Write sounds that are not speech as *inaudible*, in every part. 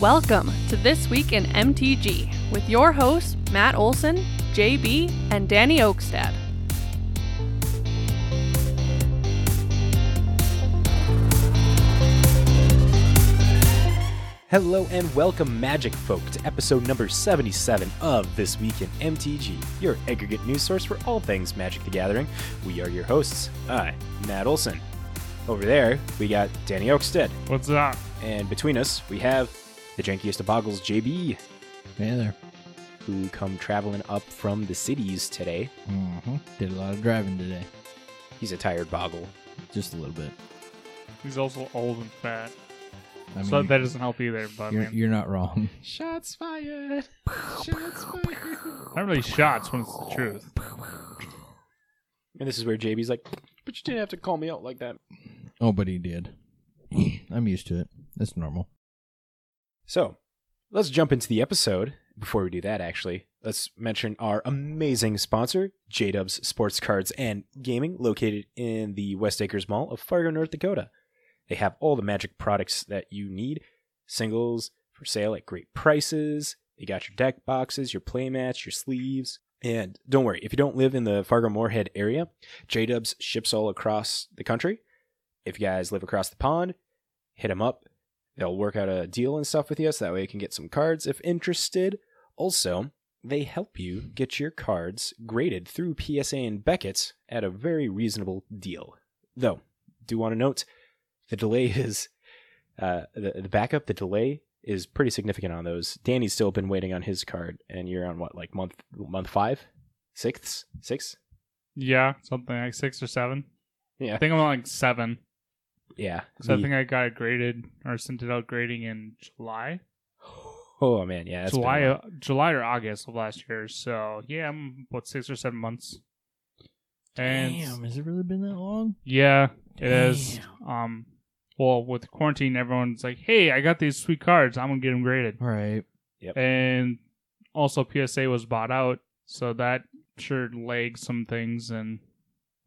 Welcome to This Week in MTG with your hosts, Matt Olson, JB, and Danny Oakstad. Hello and welcome, Magic Folk, to episode number 77 of This Week in MTG, your aggregate news source for all things Magic the Gathering. We are your hosts. I, Matt Olson. Over there, we got Danny Oakstead. What's up? And between us, we have the jankiest of boggles, JB, Hey there. who come traveling up from the cities today. Mm-hmm. Did a lot of driving today. He's a tired boggle. Just a little bit. He's also old and fat, I mean, so that doesn't help either. But you're, mean, you're not wrong. *laughs* Shots fired. Shots fired. not really shots when it's the truth. And this is where JB's like, but you didn't have to call me out like that. Oh, but he did. *sniffs* I'm used to it. It's normal. So, let's jump into the episode. Before we do that, actually, let's mention our amazing sponsor, J Dubs Sports Cards and Gaming, located in the West Acres Mall of Fargo, North Dakota. They have all the magic products that you need, singles for sale at great prices. They got your deck boxes, your playmats, your sleeves. And don't worry, if you don't live in the Fargo Moorhead area, J Dubs ships all across the country. If you guys live across the pond, hit them up. They'll work out a deal and stuff with you so that way you can get some cards if interested. Also, they help you get your cards graded through PSA and Beckett at a very reasonable deal. Though, do want to note the delay *laughs* is uh, the, the backup, the delay is pretty significant on those. Danny's still been waiting on his card, and you're on what, like month month five, sixth, six? Yeah, something like six or seven. Yeah, I think I'm on like seven. Yeah. So I The- think I got it graded or sent it out grading in July, *gasps* oh man, yeah, that's been July, uh, July or August of last year. So yeah, I'm about six or seven months. And Damn, has it really been that long? yeah, it is. Um, well, with quarantine, everyone's like, "Hey, I got these sweet cards. I'm gonna get them graded." Right. and also PSA was bought out, so that sure lagged some things. And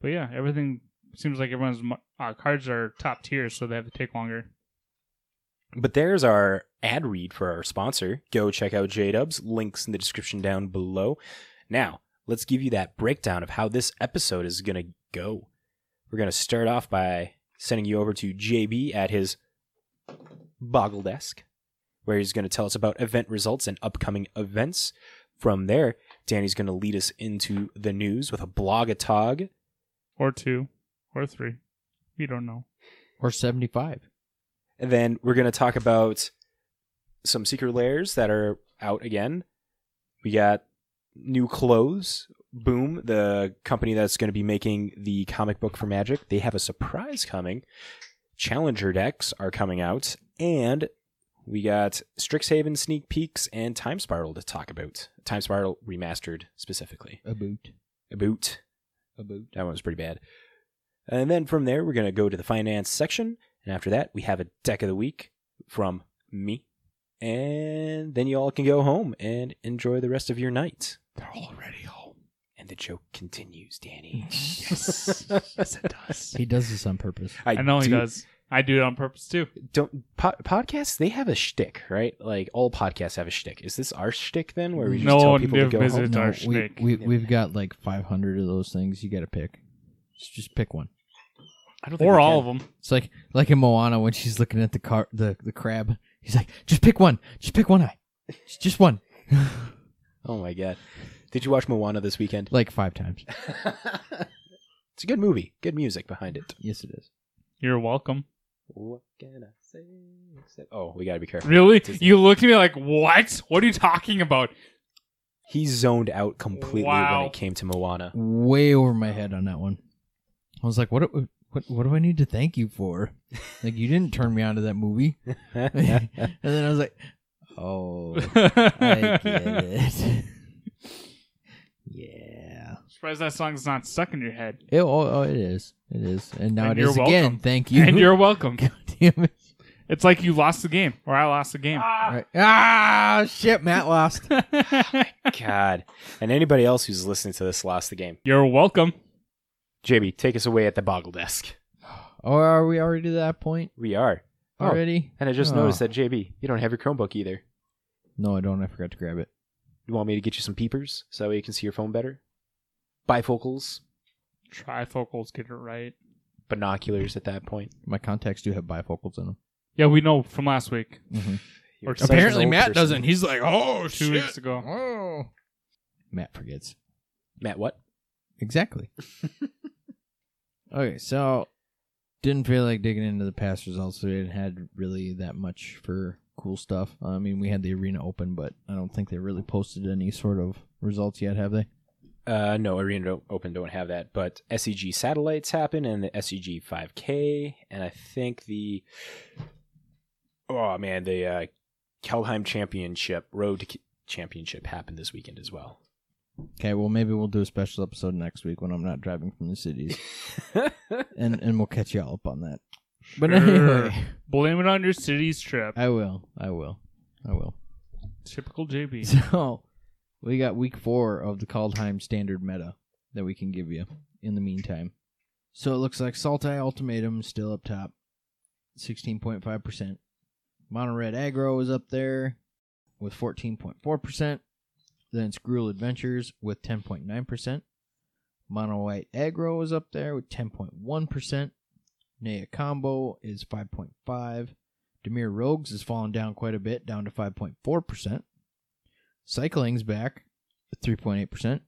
but yeah, everything seems like everyone's uh, cards are top tier, so they have to take longer. But there's our ad read for our sponsor. Go check out JDubs. Links in the description down below. Now, let's give you that breakdown of how this episode is going to go. We're going to start off by sending you over to JB at his boggle desk, where he's going to tell us about event results and upcoming events. From there, Danny's going to lead us into the news with a blogatog. Or two, or three. We don't know. Or 75. And then we're going to talk about some secret layers that are out again. We got new clothes. Boom, the company that's going to be making the comic book for Magic, they have a surprise coming. Challenger decks are coming out. And we got Strixhaven sneak peeks and Time Spiral to talk about. Time Spiral remastered specifically. A boot. A boot. A boot. That one was pretty bad. And then from there, we're going to go to the finance section. And after that, we have a deck of the week from me. And then you all can go home and enjoy the rest of your night. They're already home. And the joke continues, Danny. *laughs* yes. yes, it does. He does this on purpose. I, know he does. I do it on purpose too. Don't po- podcasts? They have a shtick, right? Like all podcasts have a shtick. Is this our shtick then, where we just No tell people to go visit. home? It's our we, shtick. we, we've got like 500 of those things. You got to pick. Just, just pick one. I don't think Or we all can. of them. It's like like in Moana when she's looking at the car the, the crab. He's like, just pick one. Just pick one eye. Just- Just one. *laughs* Oh my god! Did you watch Moana this weekend? like five times. *laughs* it's a good movie. Good music behind it. Yes, it is. You're welcome. What can I say? Except... Oh, we gotta be careful. Really? Disney. You looked at me like, what? What are you talking about? He zoned out completely Wow. when it came to Moana. Way over my head on that one. I was like, what? What? What do I need to thank you for? Like, you didn't turn me on to that movie. *laughs* and then I was like, oh, I get it. *laughs* yeah. Surprised that song's not stuck in your head. It, oh, oh, it is. It is. And now And it you're is again. welcome. Thank you. And you're welcome. *laughs* God damn it. It's like you lost the game, or I lost the game. All right. Ah, shit. Matt lost. God. And anybody else who's listening to this lost the game. You're welcome. JB, take us away at the boggle desk. Or are we already to that point? We are. Oh. already. And I just Oh. noticed that JB, you don't have your Chromebook either. No, I don't. I forgot to grab it. You want me to get you some peepers so that way you can see your phone better? Bifocals, Trifocals get it right. binoculars at that point. My contacts do have bifocals in them. Yeah, we know from last week. Mm-hmm. You're Or such an Apparently, old Matt person. doesn't. He's like, oh, Two shit. weeks ago. Oh. Matt forgets. Matt, what? Exactly. *laughs* okay, so didn't feel like digging into the past results. So we didn't had really that much for cool stuff. I mean, we had the arena open, but I don't think they really posted any sort of results yet, have they? Uh, no, Arena Open don't have that, but SEG satellites happen and the SEG 5K, and I think the oh man, the uh, Kaldheim Championship Road to K- Championship happened this weekend as well. Okay, well maybe we'll do a special episode next week when I'm not driving from the cities, *laughs* and and we'll catch y'all up on that. But Sure. anyway, Blame it on your city's trip. I will, I will, I will. Typical JB. *laughs* So we got week four of the Kaldheim standard meta that we can give you in the meantime. So it looks like Sultai Ultimatum is still up top, sixteen point five percent. Mono Red Aggro is up there with fourteen point four percent. Then Skrull Adventures with ten point nine percent. Mono White Aggro is up there with ten point one percent. Naya Combo is five point five. Dimir Rogues has fallen down quite a bit, down to five point four percent. Cycling's back at 3.8%.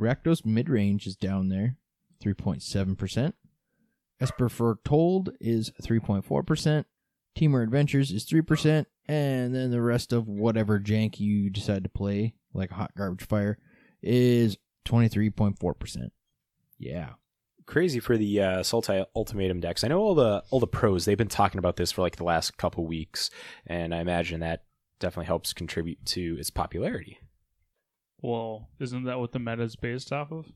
Rakdos mid range is down there, 3.7%. Esper Foretold is 3.4%. Temur Adventures is 3%. And then the rest of whatever jank you decide to play, like Hot Garbage Fire, is 23.4%. Yeah. Crazy for the uh, Sultai Ultimatum decks. I know all the all the pros. They've been talking about this for like the last couple weeks, and I imagine that definitely helps contribute to its popularity. Well, isn't that what the meta is based off of?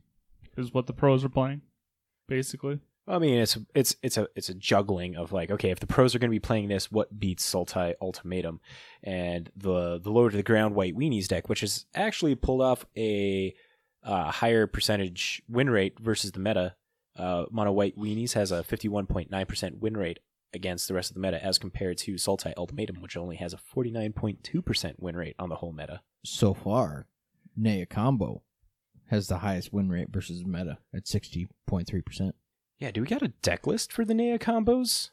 Is what the pros are playing, basically. I mean, it's it's it's a it's a juggling of like, okay, if the pros are going to be playing this, what beats Sultai Ultimatum, and the the lower to the ground White Weenies deck, which has actually pulled off a uh, higher percentage win rate versus the meta. Uh, Mono White Weenies has a fifty one point nine percent win rate against the rest of the meta, as compared to Sultai Ultimatum, which only has a forty nine point two percent win rate on the whole meta. So far, Naya Combo has the highest win rate versus meta at 60.3%. Yeah, do we got a deck list for the Naya combos?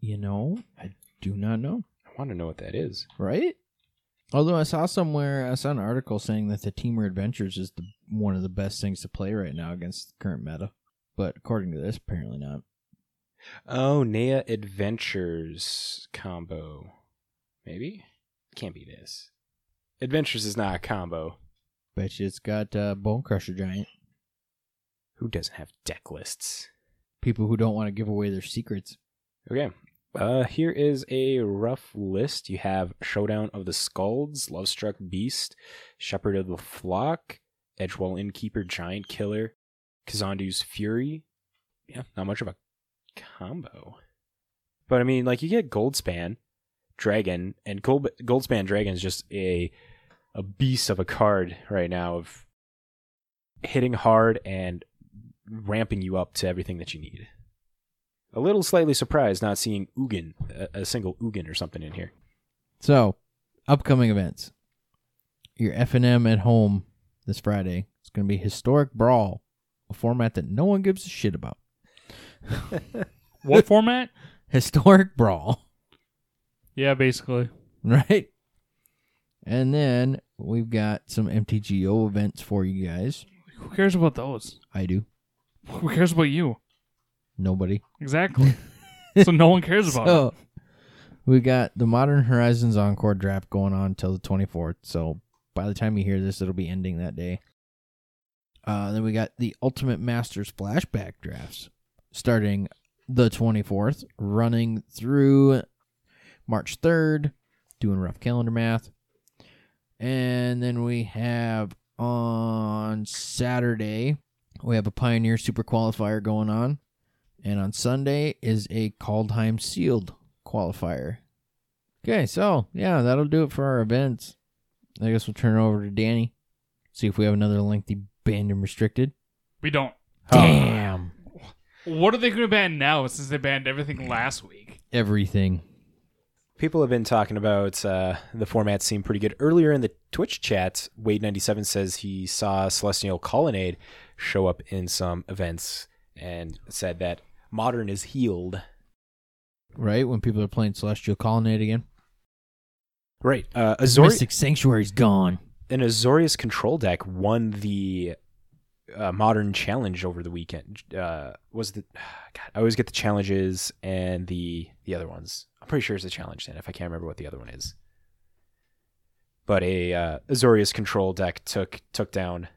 You know, I do not know. I want to know what that is. right? Although I saw somewhere, I saw an article saying that the Temur Adventures is the one of the best things to play right now against the current meta. But according to this, apparently not. Oh, Naya Adventures combo. Maybe? Can't be this. Adventures is not a combo. Bet you it's got uh, Bonecrusher Giant. Who doesn't have deck lists? People who don't want to give away their secrets. Okay. Uh, here is a rough list. You have Showdown of the Skalds, Lovestruck Beast, Shepherd of the Flock, Edgewall Innkeeper, Giant Killer, Kazandu's Fury. Yeah, not much of a combo. But I mean, like you get Goldspan, Dragon, and Gold Goldspan Dragon is just a a beast of a card right now of hitting hard and ramping you up to everything that you need. A little slightly surprised not seeing Ugin, a, a single Ugin or something in here. So, upcoming events. Your FNM at home this Friday. It's going to be Historic Brawl, a format that no one gives a shit about. *laughs* What format? *laughs* Historic Brawl. Yeah, basically. *laughs* right? And then we've got some MTGO events for you guys. Who cares about those? I do. Who cares about you? Nobody. Exactly. *laughs* so no one cares about it. We got the Modern Horizons Encore draft going on till the 24th. So by the time you hear this, it'll be ending that day. Uh, then we got the Ultimate Masters flashback drafts starting the 24th, running through March 3rd, doing rough calendar math. And then we have on Saturday, we have a Pioneer Super Qualifier going on. And on Sunday is a Kaldheim Sealed Qualifier. Okay, so yeah, that'll do it for our events. I guess we'll turn it over to Danny. See if we have another lengthy banned and restricted. We don't. Damn. What are they going to ban now since they banned everything last week? everything. People have been talking about uh, the format seemed pretty good. Earlier in the Twitch chat, Wade97 says he saw Celestial Colonnade show up in some events and said that modern is healed. Right when people are playing Celestial Colonnade again, Right. Uh, Azori- Mystic Sanctuary's gone. an Azorius control deck won the uh, modern challenge over the weekend. Uh, was the *sighs* God? I always get the challenges and the the other ones. I'm pretty sure it's a challenge. Then, if I can't remember what the other one is, but a uh, Azorius control deck took took down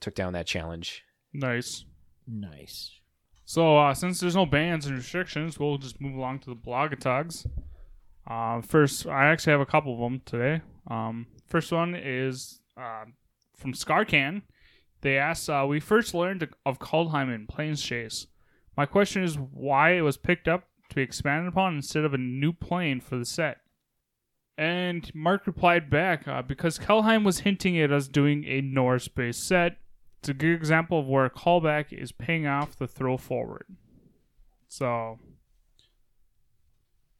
took down that challenge. Nice. Nice. So uh, since there's no bans and restrictions, we'll just move along to the blogatogs. Uh, first, I actually have a couple of them today. Um, first one is uh, from Scarcan. They asked, uh, "We first learned of Kaldheim in Planechase. My question is why it was picked up to be expanded upon instead of a new plane for the set." And Mark replied back, uh, "Because Kaldheim was hinting at us doing a Norse-based set, it's a good example of where a callback is paying off the throw forward. So,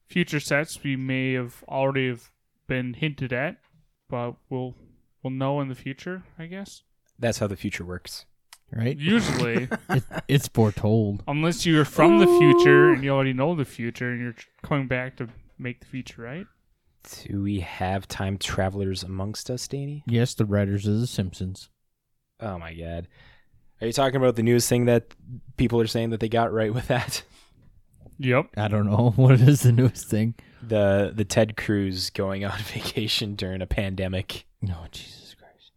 future sets we may have already have been hinted at, but we'll we'll know in the future, I guess. That's how the future works. Right? Usually, *laughs* *laughs* it, it's foretold. unless you're from the future and you already know the future and you're coming back to make the future right. Do we have time travelers amongst us, Danny? Yes, the writers of The Simpsons. Oh my god. Are you talking about the news thing that people are saying that they got right with that? Yep. I don't know *laughs* what is the newest thing. The the Ted Cruz going on vacation during a pandemic. No, Jesus Christ. Yeah,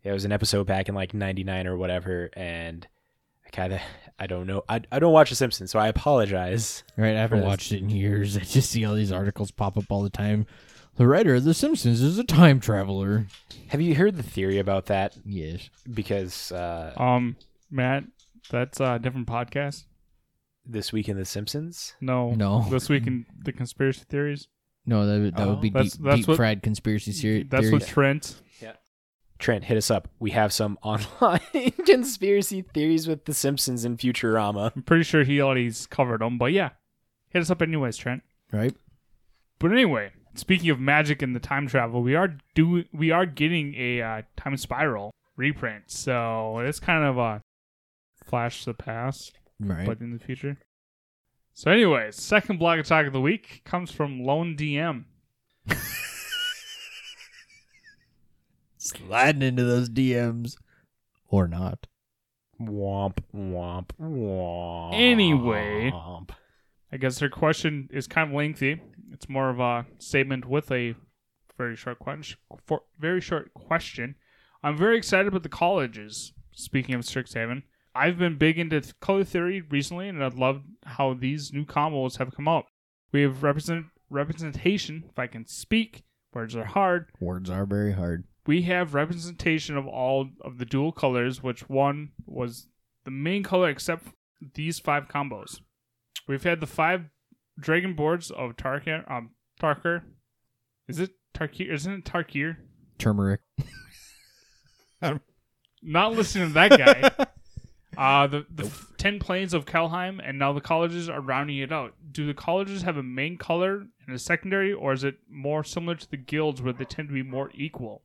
it was an episode back in like 99 or whatever and I kind of I don't know. I I don't watch The Simpsons, so I apologize. Right, I haven't watched it in years. *laughs* I just see all these articles pop up all the time. The writer of The Simpsons is a time traveler. Have you heard the theory about that? Yes. Because uh, Um, Matt, that's a different podcast. this week in The Simpsons, No, No. This week in the conspiracy theories. No, that would, that Oh. would be That's- deep, that's deep what- fried conspiracy theory. That's theories. what Trent. Trent, hit us up. We have some *laughs* online conspiracy theories with The Simpsons and Futurama. I'm pretty sure he already's covered them, but yeah, hit us up anyways, Trent. right? But anyway, speaking of magic and the time travel, we are do we are getting a uh, time spiral reprint, so it's kind of a flash to the past, Right. but in the future. So, anyways, second blogatog of the week comes from Lone DM. *laughs* Sliding into those DMs. Or not. Womp womp womp. Anyway. I guess her question is kind of lengthy. It's more of a statement with a very short question. Very short question. I'm very excited about the colleges. Speaking of Strixhaven, I've been big into color theory recently, and I've loved how these new combos have come out. We have represent representation. If I can speak, words are hard. Words are very hard. We have representation of all of the dual colors, which one was the main color except these five combos. We've had the five dragon boards of Tarkir. Um, Tarkir. Is it Tarkir? Isn't it Tarkir? Turmeric. *laughs* Not listening to that guy. *laughs* uh, the the f- ten planes of Kaldheim, and now the colleges are rounding it out. Do the colleges have a main color and a secondary, or is it more similar to the guilds where they tend to be more equal?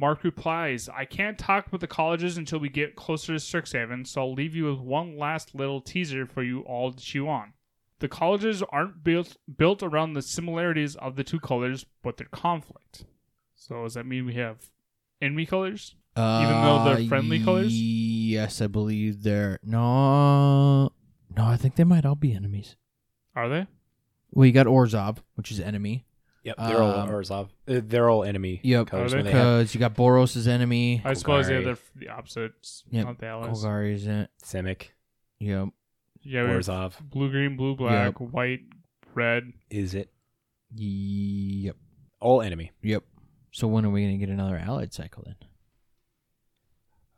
Mark replies, I can't talk about the colleges until we get closer to Strixhaven, so I'll leave you with one last little teaser for you all to chew on. The colleges aren't built built around the similarities of the two colors, but their conflict. So does that mean we have enemy colors? Even though they're Uh, friendly colors? Yes, I believe they're. No. No, I think they might all be enemies. Are they? Well, you got Orzhov, which is enemy. Yep, they're all Um, Orzhov. Uh, They're all enemy Yep. colors. Are when they? they have Because you got Boros enemy. I suppose yeah, Golgari. they're f- the opposites, Yep. not the allies. Golgari is in. Simic, Yep. Yeah, we have Orzhov. blue, green, blue, black, white, red. Is it Yep. all enemy? Yep. So when are we going to get another allied cycle then?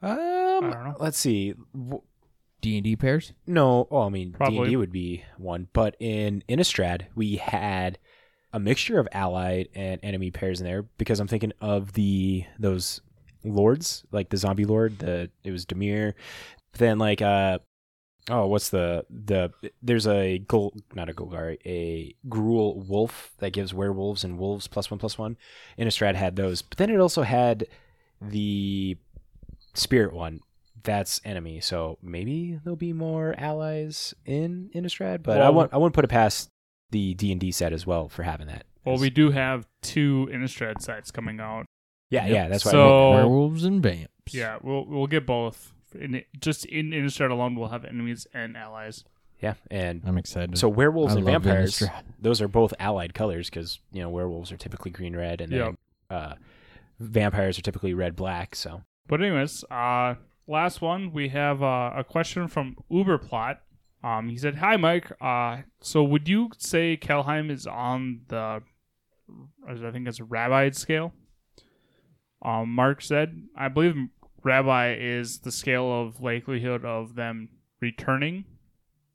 Um, don't know. let's see. W- D and D pairs. No, oh, I mean D Probably. and D would be one, but in Innistrad we had a mixture of allied and enemy pairs in there because I'm thinking of the those lords, like the zombie lord. The it was Dimir. Then like uh, Oh, what's the the? There's a goal, not a Golgari, a Gruul Wolf that gives werewolves and wolves plus one plus one. Innistrad had those, but then it also had the Spirit one. That's enemy, so maybe there'll be more allies in Innistrad. But I Well- want I wouldn't put it past the D and D set as well for having that. Well, we do have two Innistrad sets coming out. yeah Yep. yeah that's why. So-. Werewolves and vamps. Yeah, we'll we'll get both. In just in Innistrad alone, we'll have enemies and allies. yeah, and I'm excited. so werewolves I and vampires. Innistrad. those are both allied colors because you know werewolves are typically green red and then uh, vampires are typically red black. So But anyways, uh, last one we have uh, a question from Uberplot. Um, he said, "Hi, Mike. Uh, so would you say Kaldheim is on the, I think it's a Rabiah scale?" Um, Mark said, "I believe Rabiah is the scale of likelihood of them returning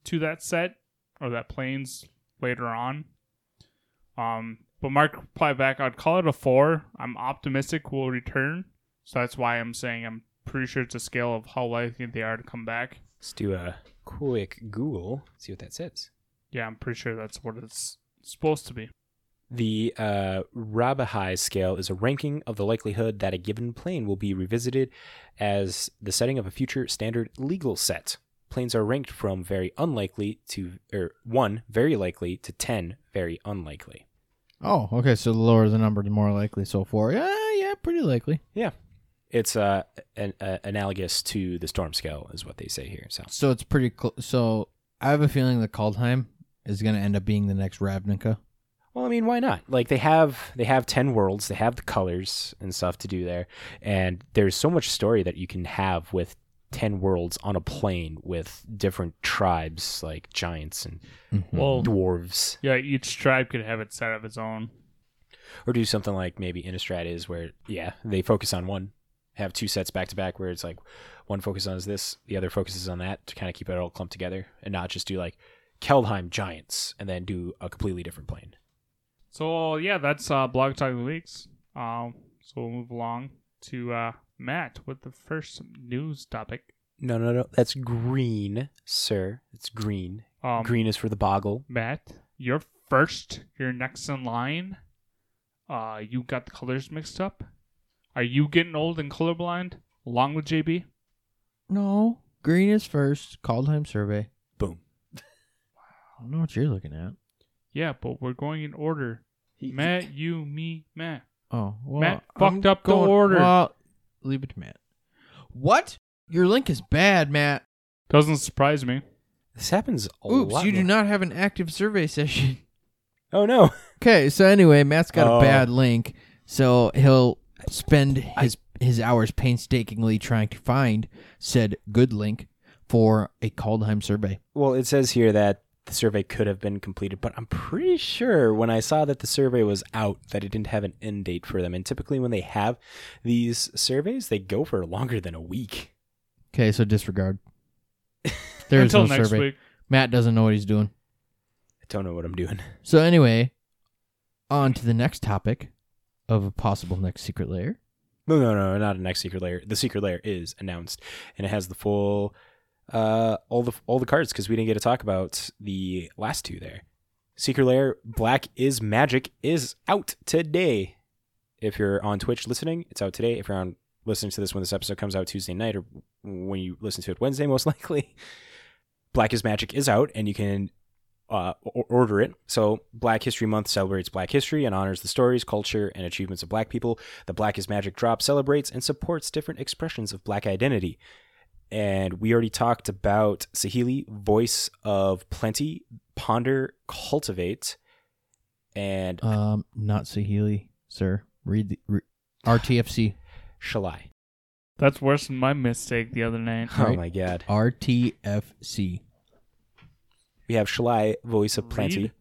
to that set or that planes later on." Um, but Mark replied back, "I'd call it a four. I'm optimistic we'll return." So that's why I'm saying I'm pretty sure it's a scale of how likely they are to come back. let's do a quick Google. See what that says. Yeah, I'm pretty sure that's what it's supposed to be. The uh, Rabiah scale is a ranking of the likelihood that a given plane will be revisited as the setting of a future standard legal set. Planes are ranked from very unlikely to or one very likely to ten very unlikely. Oh, okay. So the lower the number, the more likely. So four. Yeah, yeah, pretty likely. It's uh, an, uh, analogous to the storm scale, is what they say here. So So it's pretty close. So I have a feeling that Kaldheim is going to end up being the next Ravnica. Well, I mean, why not? Like they have they have 10 worlds, they have the colors and stuff to do there. And there's so much story that you can have with 10 worlds on a plane with different tribes like giants and Mhm. Well, dwarves yeah, each tribe could have its set of its own. or do something like maybe Innistrad is where yeah, they focus on one have two sets back to back where it's like one focuses on this, the other focuses on that to kind of keep it all clumped together and not just do like Kaldheim giants and then do a completely different plane. So yeah, that's uh, Blogatog of the Weeks. Um, so we'll move along to uh, Matt with the first news topic. No, no, no. That's green, sir. It's green. Um, green is for the boggle. Matt, you're first. You're next in line. Uh, you got the colors mixed up. Are you getting old and colorblind along with JB? No, green is first. Kaldheim survey. Boom. I don't know what you're looking at. Yeah, but we're going in order. Matt, you, me, Matt. Oh, well, Matt I'm fucked up the order. Well, leave it to Matt. What? Your link is bad, Matt. Doesn't surprise me. This happens a Oops, lot. you do more. not have an active survey session. Oh no. Okay, so anyway, Matt's got Oh. a bad link, so he'll spend his his hours painstakingly trying to find said good link for a Kaldheim survey. Well, it says here that the survey could have been completed, but I'm pretty sure when I saw that the survey was out that it didn't have an end date for them. And typically when they have these surveys, they go for longer than a week. Okay, so disregard. *laughs* There is Until no next survey. week. Matt doesn't know what he's doing. I don't know what I'm doing. So anyway, on to the next topic of a possible next secret layer. No, no, no, not a next secret layer. The secret layer is announced, and it has the full, uh, all the all the cards because we didn't get to talk about the last two there. Secret layer, Black is Magic is out today. If you're on Twitch listening, it's out today. If you're on listening to this when this episode comes out Tuesday night, or when you listen to it Wednesday, *laughs* most likely, Black is Magic is out, and you can uh, order it. So, Black History Month celebrates Black history and honors the stories, culture, and achievements of Black people. The Black is Magic drop celebrates and supports different expressions of Black identity. And we already talked about Sahili, Voice of Plenty, Ponder, Cultivate, and Um, not Sahili, sir. Read the re- RTFC. *sighs* Shalai. That's worse than my mistake the other night. Oh Right. my god. RTFC. We have Shalai, Voice of Plenty, Read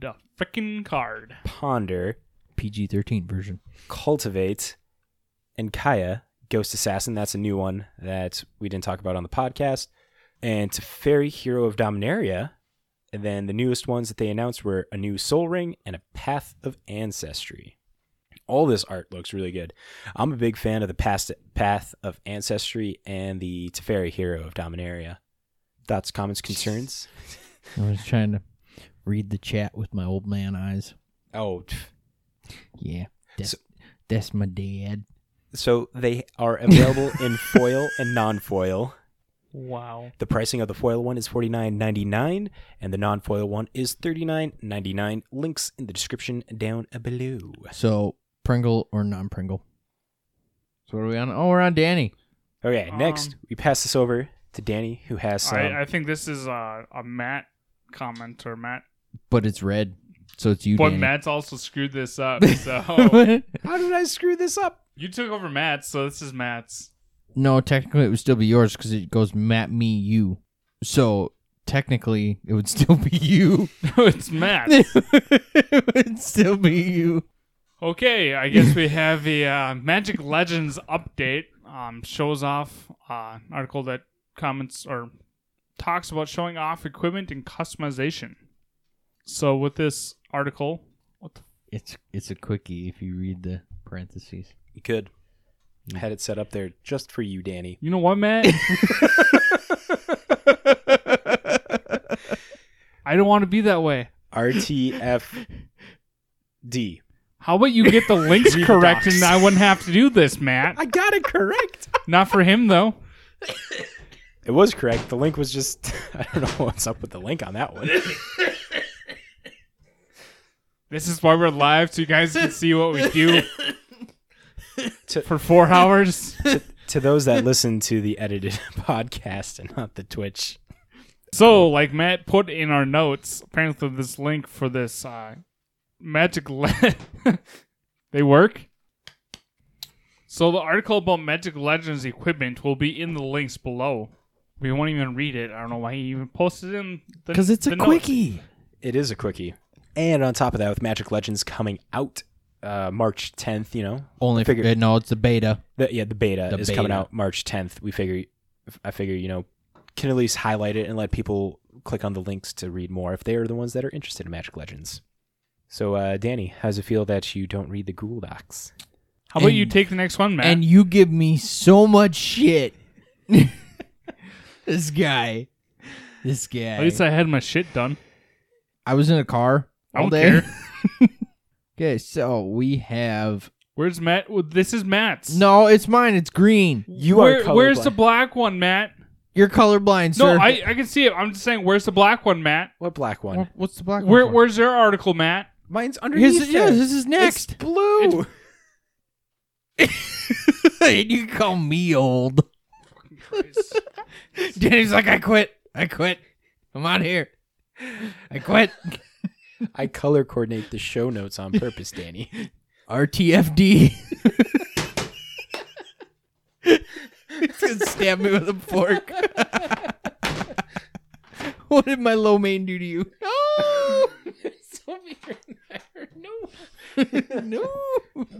the freaking card. Ponder, PG thirteen version. Cultivate, and Kaya, Ghost Assassin. That's a new one that we didn't talk about on the podcast. And Teferi, Hero of Dominaria. And then the newest ones that they announced were a new Sol Ring and a Path of Ancestry. All this art looks really good. I'm a big fan of the past Path of Ancestry and the Teferi, Hero of Dominaria. thoughts, comments, concerns? *laughs* I was trying to read the chat with my old man eyes. Oh. Yeah, that's So- that's my dad. so they are available in *laughs* foil and non-foil. Wow. The pricing of the foil one is forty nine ninety nine, and the non foil one is thirty nine ninety nine. Links in the description down below. So Pringle or non Pringle? So what are we on? Oh, we're on Danny. Okay, next Um, we pass this over to Danny, who has some. I, I think this is a, a Matt comment or Matt. But it's red, so it's you, But Danny. Matt's also screwed this up. *laughs* So How did I screw this up? you took over Matt's, so this is Matt's. no, technically it would still be yours because it goes Matt, me, you. So technically it would still be you. no, *laughs* *laughs* it's Matt. it would still be you. Okay, I guess we have a uh, Magic Legends update. Um, shows off uh, an article that comments or talks about showing off equipment and customization. So with this article, what the It's it's a quickie if you read the parentheses. You could. I had it set up there just for you, Danny. You know what, Matt? *laughs* I don't want to be that way. RTFD. How about you get the *laughs* links Read the correct docs. and I wouldn't have to do this, Matt? I got it correct. Not for him though. *laughs* It was correct. The link was just. *laughs* I don't know what's up with the link on that one. *laughs* This is why we're live, so you guys can see what we do To- for four *laughs* hours. to those that listen to the edited podcast and not the Twitch. So, like Matt put in our notes, apparently this link for this uh, magic le- they work. So the article about Magic Legends equipment will be in the links below. We won't even read it. I don't know why he even posted it in the Because it's a the notes. quickie. It is a quickie. And on top of that, with Magic Legends coming out uh, March 10th, you know, Only Figure- uh, no, it's the beta. the, yeah, the beta The is coming out March 10th. We figure, I figure, you know, can at least highlight it and let people click on the links to read more if they are the ones that are interested in Magic Legends. So, uh, Danny, how does it feel that you don't read the Google Docs? How about you take the next one, Matt? And you give me so much shit. *laughs* this guy. This guy. At least I had my shit done. I was in a car I all don't day. care. *laughs* okay, so we have Where's Matt? Well, this is Matt's. No, it's mine. It's green. You Where- are Where's colorblind. the black one, Matt? You're colorblind, No. I, I can see it. I'm just saying, where's the black one, Matt? What black one? What- What's the black Where, one? for? where's your article, Matt? Mine's underneath. His, yeah, there. this is next. It's blue. *laughs* And you call me old. *laughs* Danny's like, I quit. I quit. I'm out here. I quit. *laughs* I color coordinate the show notes on purpose, Danny. *laughs* RTFD. It's gonna stab me with a fork. what did my low main do to you? No, no. No.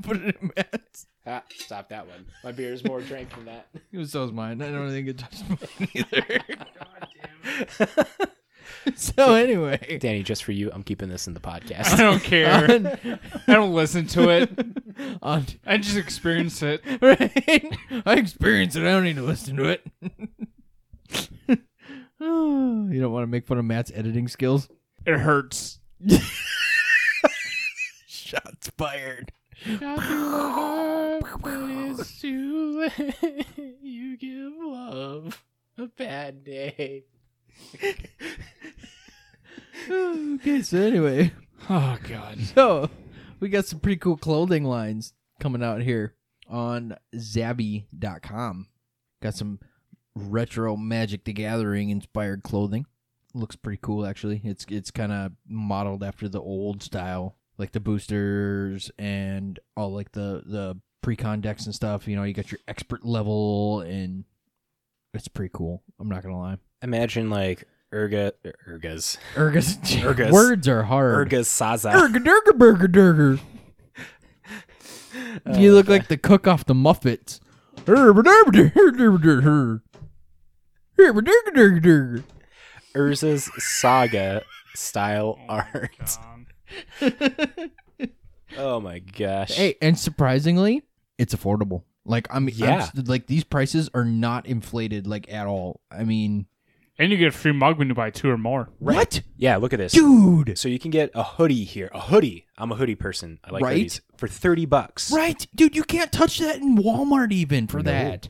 Put it in. Ah, stop that one. My beer is more drank than that. *laughs* So is mine. I don't think it touched mine *laughs* either. *laughs* so anyway, Danny, just for you, I'm keeping this in the podcast. I don't care. on, I don't listen to it. on I just experience it. right? I experience it. I don't need to listen to it. Oh, *sighs* you don't want to make fun of Matt's editing skills? It hurts. Shots fired. You give love a bad day. okay, so anyway, Oh God. so we got some pretty cool clothing lines coming out here on Zabby.com. Got some retro Magic the Gathering inspired clothing. Looks pretty cool actually. It's it's kind of modeled after the old style, like the boosters and all like the the pre-con decks and stuff. You know, you got your expert level and it's pretty cool. I'm not gonna lie. Imagine like Urga, Urgas, Urgas, *laughs* Urgas. words are hard. Urgas Saza. Urga durga burger durger. *laughs* You look like the cook off the durga. Urza's Saga style oh art. God. *laughs* Oh my gosh. Hey, and surprisingly, it's affordable. Like I'm, Yeah. I'm, like these prices are not inflated like at all. I mean, And you get a free mug when you buy two or more. What, Yeah, look at this. dude? So you can get a hoodie here. A hoodie. I'm a hoodie person. I like Right? hoodies for 30 bucks. Right, dude. You can't touch that in Walmart even for No. that.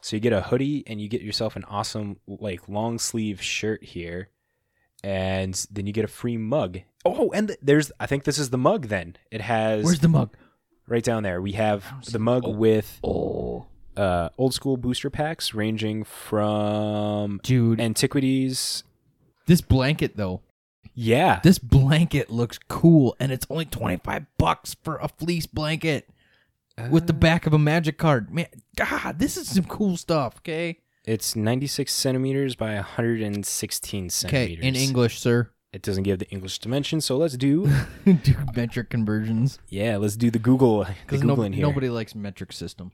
So you get a hoodie and you get yourself an awesome like long sleeve shirt here, and then you get a free mug. Oh, and th- there's I think this is the mug. Then it has Where's the mug? right down there. We have the mug with Oh, uh, old school booster packs ranging from dude. antiquities. this blanket though. Yeah, This blanket looks cool, and it's only twenty five bucks for a fleece blanket with the back of a magic card. Man, God, this is some cool stuff. Okay. It's 96 centimeters by 116 Okay. centimeters. In English, sir. it doesn't give the English dimension. So let's do *laughs* do metric conversions yeah, let's do the Google the because here. nobody likes metric system.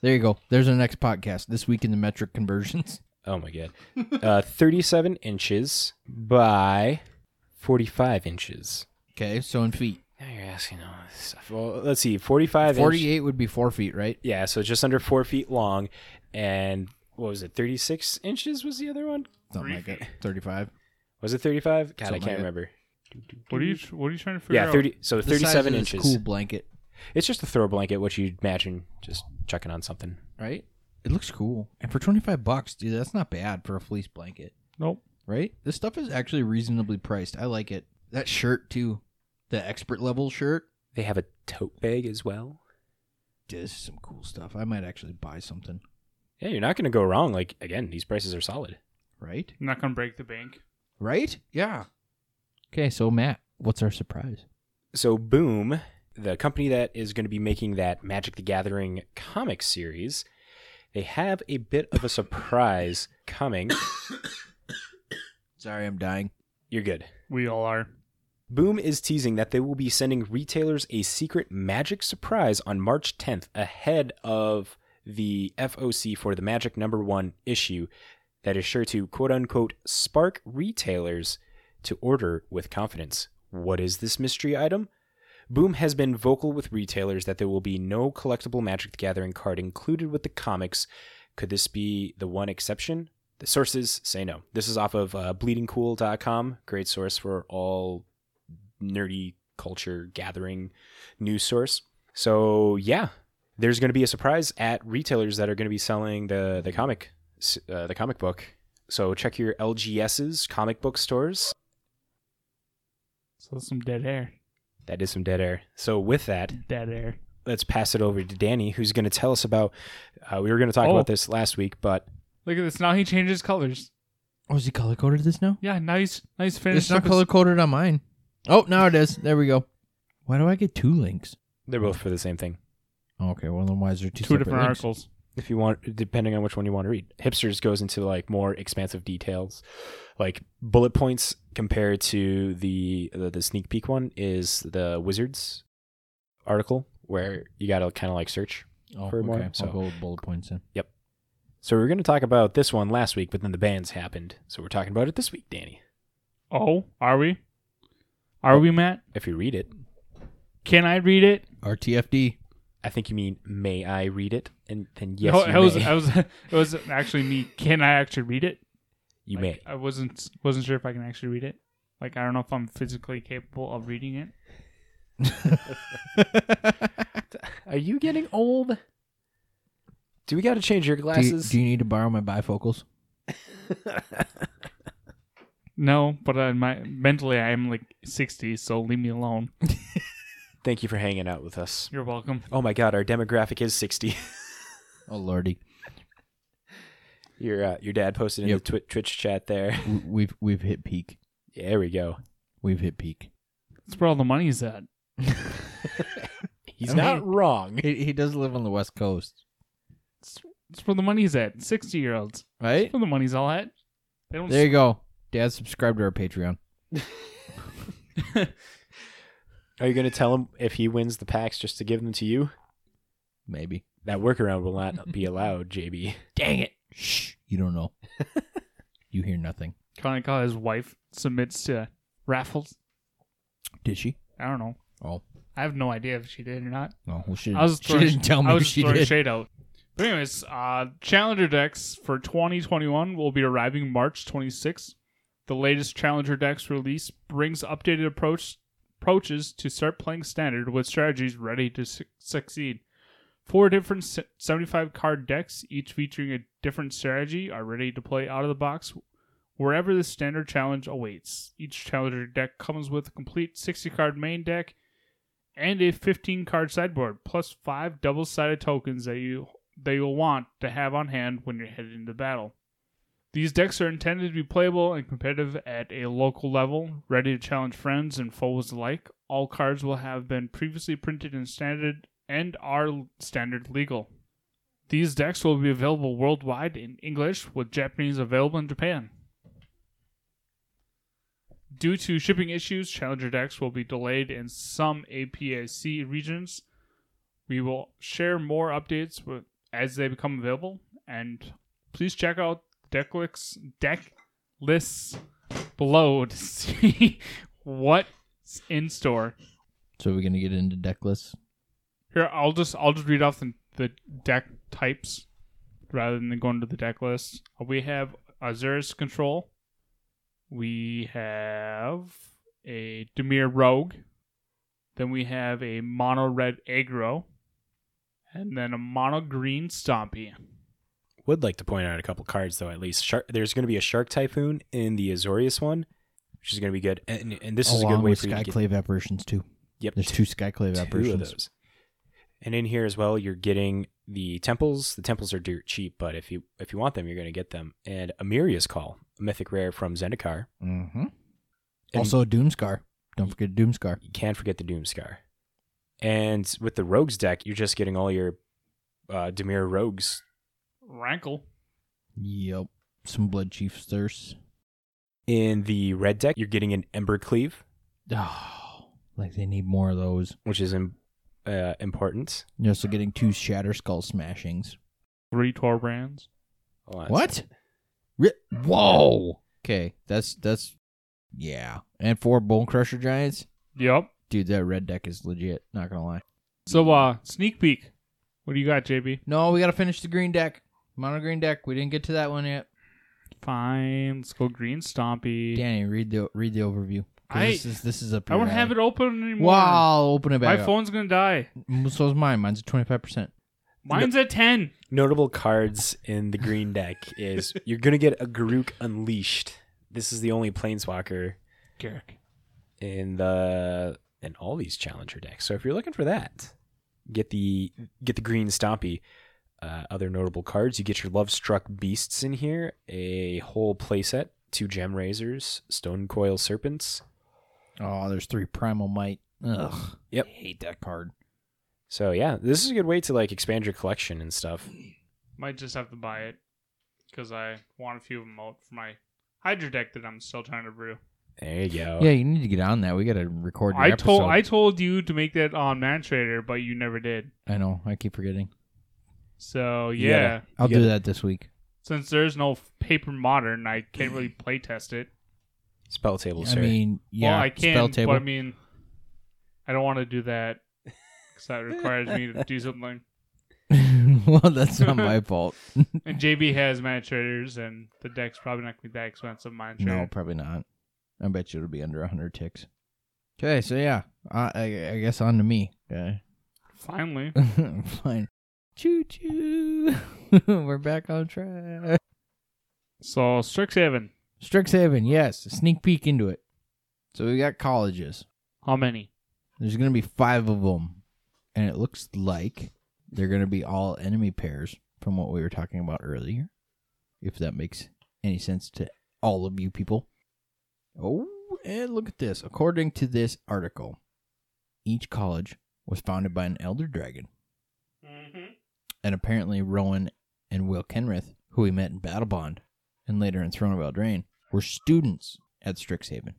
There you go. There's our next podcast this week in the metric conversions. *laughs* Oh my god. Uh, 37 inches by 45 inches. Okay, so in feet, Now you're asking all this stuff. Well, let's see. 45 inch. forty-eight would be four feet, right? Yeah, so just under four feet long. And what was it? 36 inches was the other one? Something like that. *laughs* Thirty-five. Was it 35? God, I can't like remember. What are you What are you trying to figure out? Yeah, out? 30. So The size 37 of this inches. Cool blanket, It's just a throw blanket, what you'd imagine just chucking on something. right? It looks cool, and for twenty-five bucks, dude, that's not bad for a fleece blanket, Nope. right? This stuff is actually reasonably priced. I like it. That shirt too, the expert level shirt. They have a tote bag as well. This is some cool stuff. I might actually buy something, Yeah, you're not going to go wrong. Like, again, these prices are solid. right? I'm not gonna break the bank. Right? Yeah. Okay, so Matt, what's our surprise? So Boom, the company that is going to be making that Magic the Gathering comic series, they have a bit of a surprise coming. *coughs* Sorry, I'm dying. You're good. We all are. Boom is teasing that they will be sending retailers a secret magic surprise on March 10th ahead of the FOC for the Magic number 1 issue that is sure to quote unquote spark retailers to order with confidence. What is this mystery item? Boom has been vocal with retailers that there will be no collectible Magic the Gathering card included with the comics. Could this be the one exception? The sources say no. This is off of uh, bleedingcool.com, great source for all nerdy culture gathering news source. So, yeah, there's going to be a surprise at retailers that are going to be selling the the comic uh, the comic book. So, check your LGS's comic book stores. So that's some dead air. That is some dead air. So, with that, Dead air. let's pass it over to Danny, who's going to tell us about. Uh, we were going to talk Oh. about this last week, but Look at this. Now he changes colors. Oh, is he color coded this now? Yeah. Now he's now he's finished. It's not color coded on mine. Oh, now it is. There we go. Why do I get two links? they're both for the same thing. Okay, well then why is there two, two separate different links? articles. if you want depending on which one you want to read hipsters goes into like more expansive details like bullet points compared to the the, the sneak peek one is the wizards article where you gotta kind of like search Oh, For okay. more, I'll so- go with bullet points in. Yep. so we are going to talk about this one last week but then the bans happened so we're talking about it this week danny Oh, are we? Are we, Matt? if you read it Can I read it? RTFD. I think you mean may i read it and then yes no, you I was, may I was, it was actually me. Can I actually read it? you Like, may I wasn't wasn't sure if I can actually read it. Like I don't know if I'm physically capable of reading it. *laughs* are you getting old do we got to change your Do you, glasses do you need to borrow my bifocals? *laughs* No, but uh, my mentally I am like 60, so leave me alone. *laughs* thank you for hanging out with us You're welcome. Oh my god, our demographic is 60. *laughs* Oh lordy, *laughs* your uh, your dad posted in Yep. the twi- Twitch chat there. We- we've we've hit peak. There we go. We've hit peak. That's where all the money's at. *laughs* He's I not mean- wrong. He, he does live on the west coast, That's where the money's at. 60 year olds. right? That's where the money's all at. They don't. There you go. Dad, subscribe to our Patreon. Are you going to tell him if he wins the packs just to give them to you? Maybe. That workaround will not be allowed, JB. *laughs* Dang it! Shh. You don't know. *laughs* you hear nothing. kind of how his wife submits to raffles. Did she? I don't know. Oh. I have no idea if she did or not. No. Well, she, I was she didn't tell me I was she throwing did. shade out. But anyways, uh, Challenger decks for 2021 will be arriving March 26th. The latest Challenger decks release brings updated approach approaches to start playing standard with strategies ready to su- succeed. Four different se- 75 card decks, each featuring a different strategy, are ready to play out of the box wherever the standard challenge awaits. Each challenger deck comes with a complete 60 card main deck and a 15 card sideboard, plus five double sided tokens that you that you'll want to have on hand when you're headed into battle. These decks are intended to be playable and competitive at a local level, ready to challenge friends and foes alike. All cards will have been previously printed in standard and are standard legal. These decks will be available worldwide in English, with Japanese available in Japan. Due to shipping issues, Challenger decks will be delayed in some APAC regions. We will share more updates as they become available, and please check out deck lists, deck lists below to *laughs* see what's in store. So we're gonna get into deck lists. Here, I'll just I'll just read off the, the deck types rather than going to the deck list. Uh, we have Azorius Control. We have a Dimir Rogue. Then we have a mono red aggro. And then a mono green Stompy. Would like to point out a couple cards though. At least Shark, there's going to be a Shark Typhoon in the Azorius one, which is going to be good. And, and this is a good way for you to get Skyclave apparitions too. Yep, There's two Skyclave two apparitions. And in here as well, you're getting the temples. The temples are dirt cheap, but if you if you want them, you're going to get them. And Emeria's Call, a mythic rare from Zendikar. Mm-hmm. Also Doomskar. Don't forget Doomskar. you can't forget the Doomskar. And with the Rogues deck, you're just getting all your uh, Dimir Rogues. Rankle. Yep. Some Bloodchief's Thirst. In the red deck, you're getting an Embercleave, Oh, *sighs* like they need more of those. which is im- uh, important. You're also getting two Shatterskull Smashings. Three Torbrands. Hold on a What? second. Ri- Whoa. Okay, that's that's yeah. And four Bonecrusher Giants. Yep. Dude, that red deck is legit. Not gonna lie. So uh sneak peek. What do you got, JB? No, we gotta finish the green deck. Mono green deck. We didn't get to that one yet. Fine. Let's go green Stompy. Danny, read the read the overview. 'Cause I- this is this is up. I don't have it open anymore. Wow, open it My back. up. My phone's gonna die. So is mine. Mine's at twenty five percent. Mine's at ten. Notable cards in the green deck is *laughs* you're going to get a Garruk Unleashed. This is the only Planeswalker Garruk. in the in all these challenger decks. So if you're looking for that, get the get the green Stompy. Uh, other notable cards, you get your Lovestruck Beasts in here, a whole playset, two Gemrazors, Stone Coil Serpents. Oh, there's three Primal Might. Ugh. Yep. I hate that card. So yeah, this is a good way to like expand your collection and stuff. Might just have to buy it because I want a few of them out for my Hydra deck that I'm still trying to brew. There you go. Yeah, you need to get on that. We gotta record your I episode. told I told you to make that on Man Trader, but you never did. I know. I keep forgetting. So You yeah, I'll do gotta- that this week. since there's no paper modern, I can't really *clears throat* play test it. Spell table, I sir. mean, yeah, well, I can, spell but. I mean, I don't want to do that because that *laughs* requires me to do something. *laughs* well, that's not my *laughs* fault. And JB has Man Traders, and the deck's probably not gonna be that expensive. Man Trader. no, probably not. I bet you it'll be under hundred ticks. Okay, so yeah, I, I, I guess on to me. Okay, Finally, fine. Choo choo. *laughs* We're back on track. so Strixhaven. Strixhaven, yes. A sneak peek into it. So we got colleges. How many? There's going to be five of them. And it looks like they're going to be all enemy pairs from what we were talking about earlier. If that makes any sense to all of you people. Oh, and look at this. According to this article, each college was founded by an elder dragon. And apparently Rowan and Will Kenrith, who we met in Battlebond and later in Throne of Eldraine, were students at Strixhaven.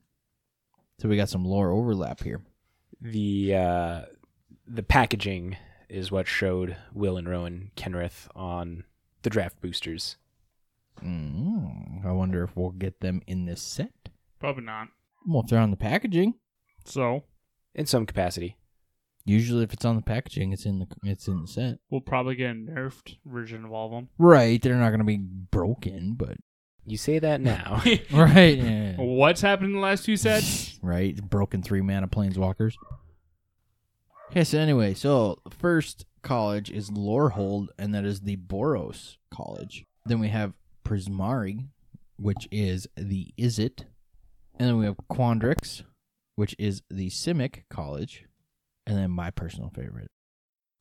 So we got some lore overlap here. the uh, the packaging is what showed Will and Rowan Kenrith on the draft boosters. Mm, I wonder if we'll get them in this set. Probably not. Well, if they're on the packaging. So in some capacity. Usually, if it's on the packaging, it's in the it's in the set. We'll probably get a nerfed version of all of them. Right, they're not gonna be broken, but You say that now. *laughs* *laughs* right, yeah. What's happened in the last two sets? *laughs* right, broken three mana planeswalkers. Okay, so anyway, so the first college is Lorehold, and that is the Boros College. Then we have Prismari, which is the Izzet. And then we have Quandrix, which is the Simic College. And then my personal favorite,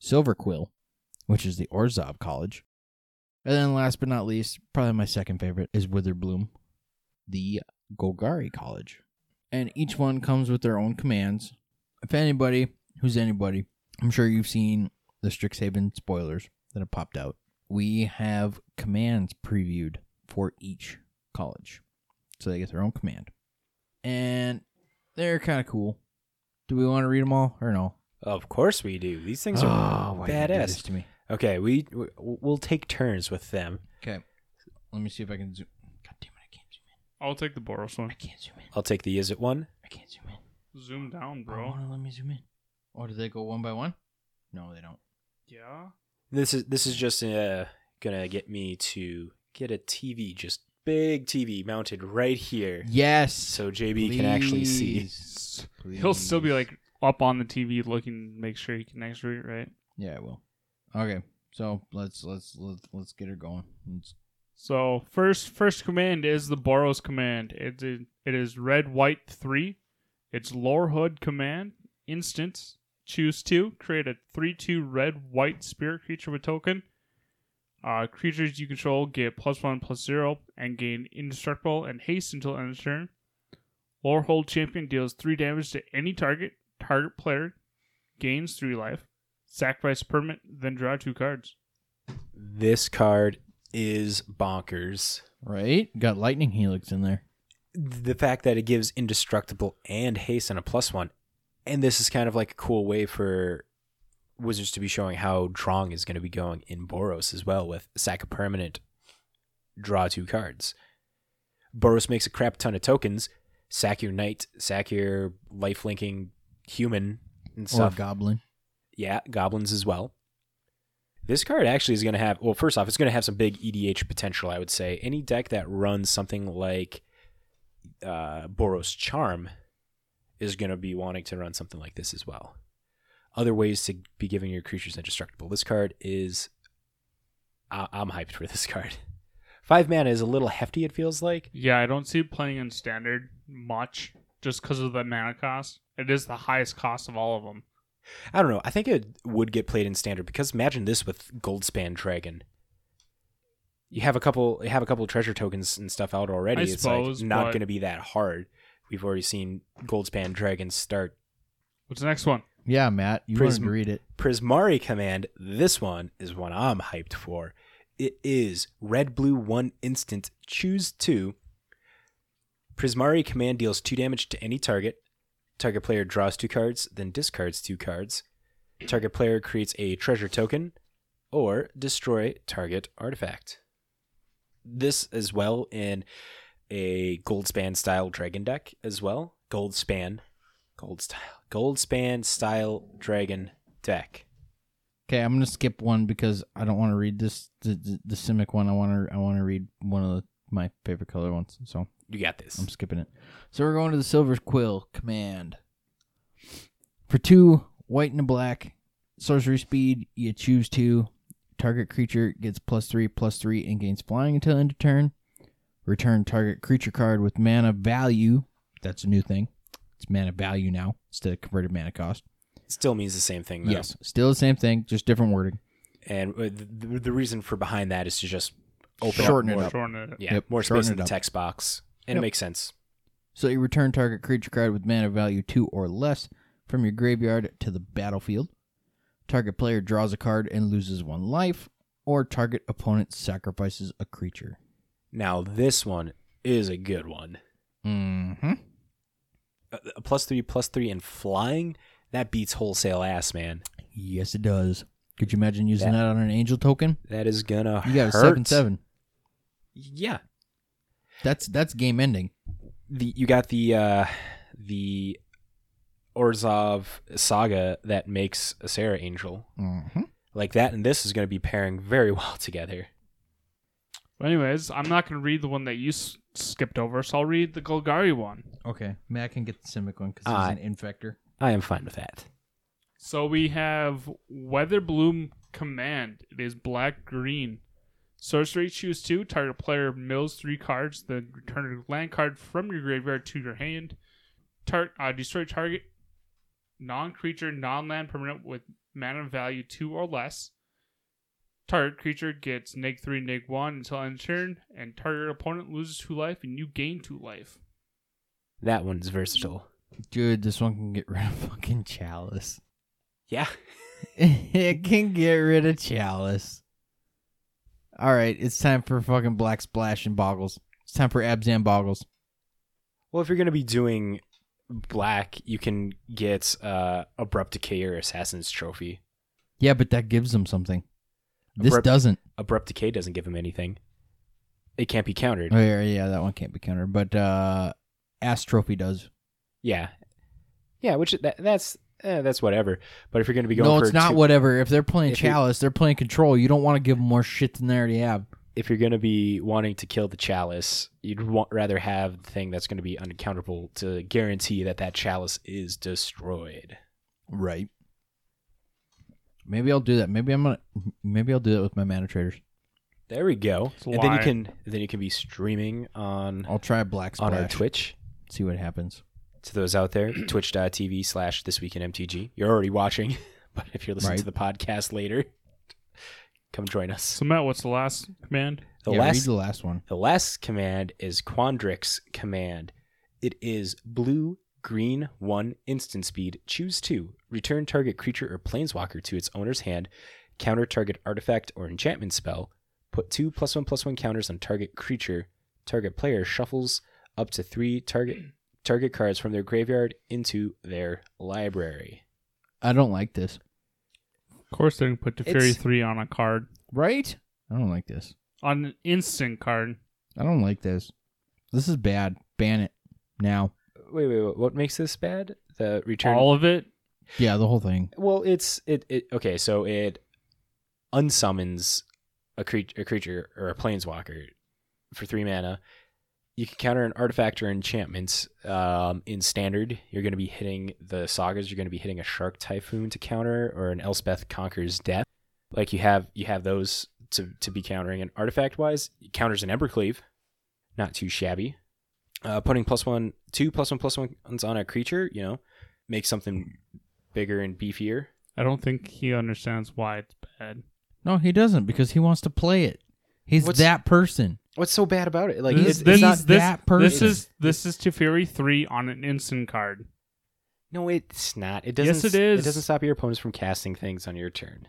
Silverquill, which is the Orzhov College. And then last but not least, probably my second favorite is Witherbloom, the Golgari College. And each one comes with their own commands. If anybody, who's anybody, I'm sure you've seen the Strixhaven spoilers that have popped out. We have commands previewed for each college. So they get their own command. And they're kind of cool. Do we want to read them all or no? Of course we do. These things are Oh, why did you do badass. to me. Okay, we we- we'll take turns with them. Okay. Let me see if I can zoom. God damn it, I can't zoom in. I'll take the Boros one. I can't zoom in. I'll take the Izzet one. I can't zoom in. Zoom down, Bro. bro. want to let me zoom in. Or do they go one by one? No, they don't. Yeah. This is this is just uh, gonna get me to get a TV, just big TV mounted right here, Yes. so JB can actually see. Please. He'll still be like up on the TV looking, make sure he can actually read, right? Yeah, I will. Okay, so let's let's let's let's get her going. Let's, So first, first command is the Boros command. It is, it is red white three. It's Lorehold command. Instant. Choose two. Create a three two red white spirit creature with token. Uh, creatures you control get plus one plus zero and gain indestructible and haste until end of turn. Lorehold champion deals three damage to any target. Target player gains three life. Sacrifice permanent, then draw two cards. This card is bonkers. right, got lightning helix in there. The fact that it gives indestructible and haste and a plus one, and this is kind of like a cool way for Wizards to be showing how drawing is going to be going in Boros as well with sack a permanent, draw two cards. Boros makes a crap ton of tokens. Sack your knight, sack your life linking human and Or stuff. goblin. Yeah, goblins as well. This card actually is going to have, well, first off, it's going to have some big EDH potential, I would say. Any deck that runs something like uh, Boros Charm is going to be wanting to run something like this as well. Other ways to be giving your creatures indestructible. This card is. I- I'm hyped for this *laughs* card. Five mana is a little hefty, it feels like. Yeah, I don't see it playing in standard much just because of the mana cost. It is the highest cost of all of them. I don't know. I think it would get played in standard because imagine this with Goldspan Dragon. You have a couple you have a couple treasure tokens and stuff out already. I it's suppose, like not but- going to be that hard. We've already seen Goldspan Dragon start What's the next one? Yeah, Matt, you Prism- wanted to read it. Prismari command. This one is one I'm hyped for. It is red blue one instant. Choose two. Prismari command deals two damage to any target. Target player draws two cards, then discards two cards. Target player creates a treasure token or destroy target artifact. This as well in a Goldspan style dragon deck as well. Goldspan, gold style, Goldspan style dragon deck. Okay, I'm gonna skip one because I don't want to read this the, the the Simic one. I want to I want to read one of the, my favorite color ones. So You got this. I'm skipping it. So we're going to the Silver Quill command. For two, white and a black, sorcery speed, you choose two. Target creature gets plus three, plus three, and gains flying until end of turn. Return target creature card with mana value. That's a new thing. It's mana value now instead of converted mana cost. Still means the same thing. Though. Yes, still the same thing, just different wording. And uh, the, the reason for behind that is to just open Shorten up it more, up. Shorten it. Yeah, Yep, more shorten space in the text box, and Yep. it makes sense. So you return target creature card with mana value two or less from your graveyard to the battlefield. Target player draws a card and loses one life, or target opponent sacrifices a creature. Now this one is a good one. Mm-hmm. A, a plus three, plus three, and flying that beats wholesale ass, man. Yes, it does. Could you imagine using That- that on an angel token? That is gonna You got a seven seven. Yeah, That's that's game ending. the you got the uh the Orzhov saga that makes a Serra Angel. Mm-hmm. Like that and this is going to be pairing very *laughs* well together. But anyways, I'm not going to read the one that you s- skipped over, so I'll read the Golgari one. Okay, Matt can get the Simic one because Uh, he's an infector. I am fine with that. So we have Witherbloom Command. It is black green. Sorcery choose two. Target player mills three cards, then return a land card from your graveyard to your hand. Tar- uh, destroy target non creature, non land permanent with mana value two or less. Target creature gets neg three, neg one until end turn, and target opponent loses two life and you gain two life. That one's versatile. Dude, this one can get rid of *laughs* fucking Chalice. Yeah. *laughs* it can get rid of Chalice. All right, it's time for fucking Black Splash and Boggles. It's time for Abzan Boggles. Well, if you're going to be doing black, you can get uh, Abrupt Decay or Assassin's Trophy. Yeah, but that gives them something. This Abrupt- doesn't. Abrupt Decay doesn't give him anything. It can't be countered. Oh yeah, yeah, that one can't be countered. But uh Ass Trophy does. Yeah. Yeah, which that, that's eh, that's whatever. But if you're going to be going No, for it's not two- whatever. If they're playing If Chalice, they're playing Control. You don't want to give them more shit than they already have. if you're going to be wanting to kill the chalice, you'd want, rather have the thing that's going to be uncounterable to guarantee that that chalice is destroyed. Right. Maybe I'll do that. Maybe I'm gonna. Maybe I'll do that with my mana traders. There we go. It's a and then you can then you can be streaming on I'll try Black Splash. on our Twitch. See what happens. To those out there, *clears throat* twitch.tv slash this week in MTG. You're already watching, *laughs* but if you're listening Right. to the podcast later, *laughs* come join us. So Matt, what's the last command? The yeah, read last the last one. The last command is Quandrix command. It is blue, green, one, instant speed. Choose two. Return target creature or planeswalker to its owner's hand. Counter target artifact or enchantment spell. Put two plus one plus one counters on target creature. Target player shuffles up to three target target cards from their graveyard into their library. I don't like this. Of course, they can put Teferi It's- 3 on a card. Right? I don't like this. On an instant card. I don't like this. This is bad. Ban it now. Wait, wait, wait. What makes this bad? The return. All of it. Yeah, the whole thing. Well, it's it, it okay. So it unsummons a creature, a creature or a planeswalker for three mana. You can counter an artifact or enchantment. Um, in standard, you're going to be hitting the sagas. You're going to be hitting a shark typhoon to counter, or an Elspeth conquers death. Like you have you have those to to be countering. And artifact wise, counters an Embercleave, not too shabby. Uh, putting plus one, two plus one plus ones on a creature, you know, makes something bigger and beefier. I don't think he understands why it's bad. No, he doesn't because he wants to play it. He's What's- that person. What's so bad about it? Like this, it's, this, it's not. this, that this person. is this is Teferi 3 on an instant card. No, it's not. It doesn't. Yes, it is. It doesn't stop your opponents from casting things on your turn.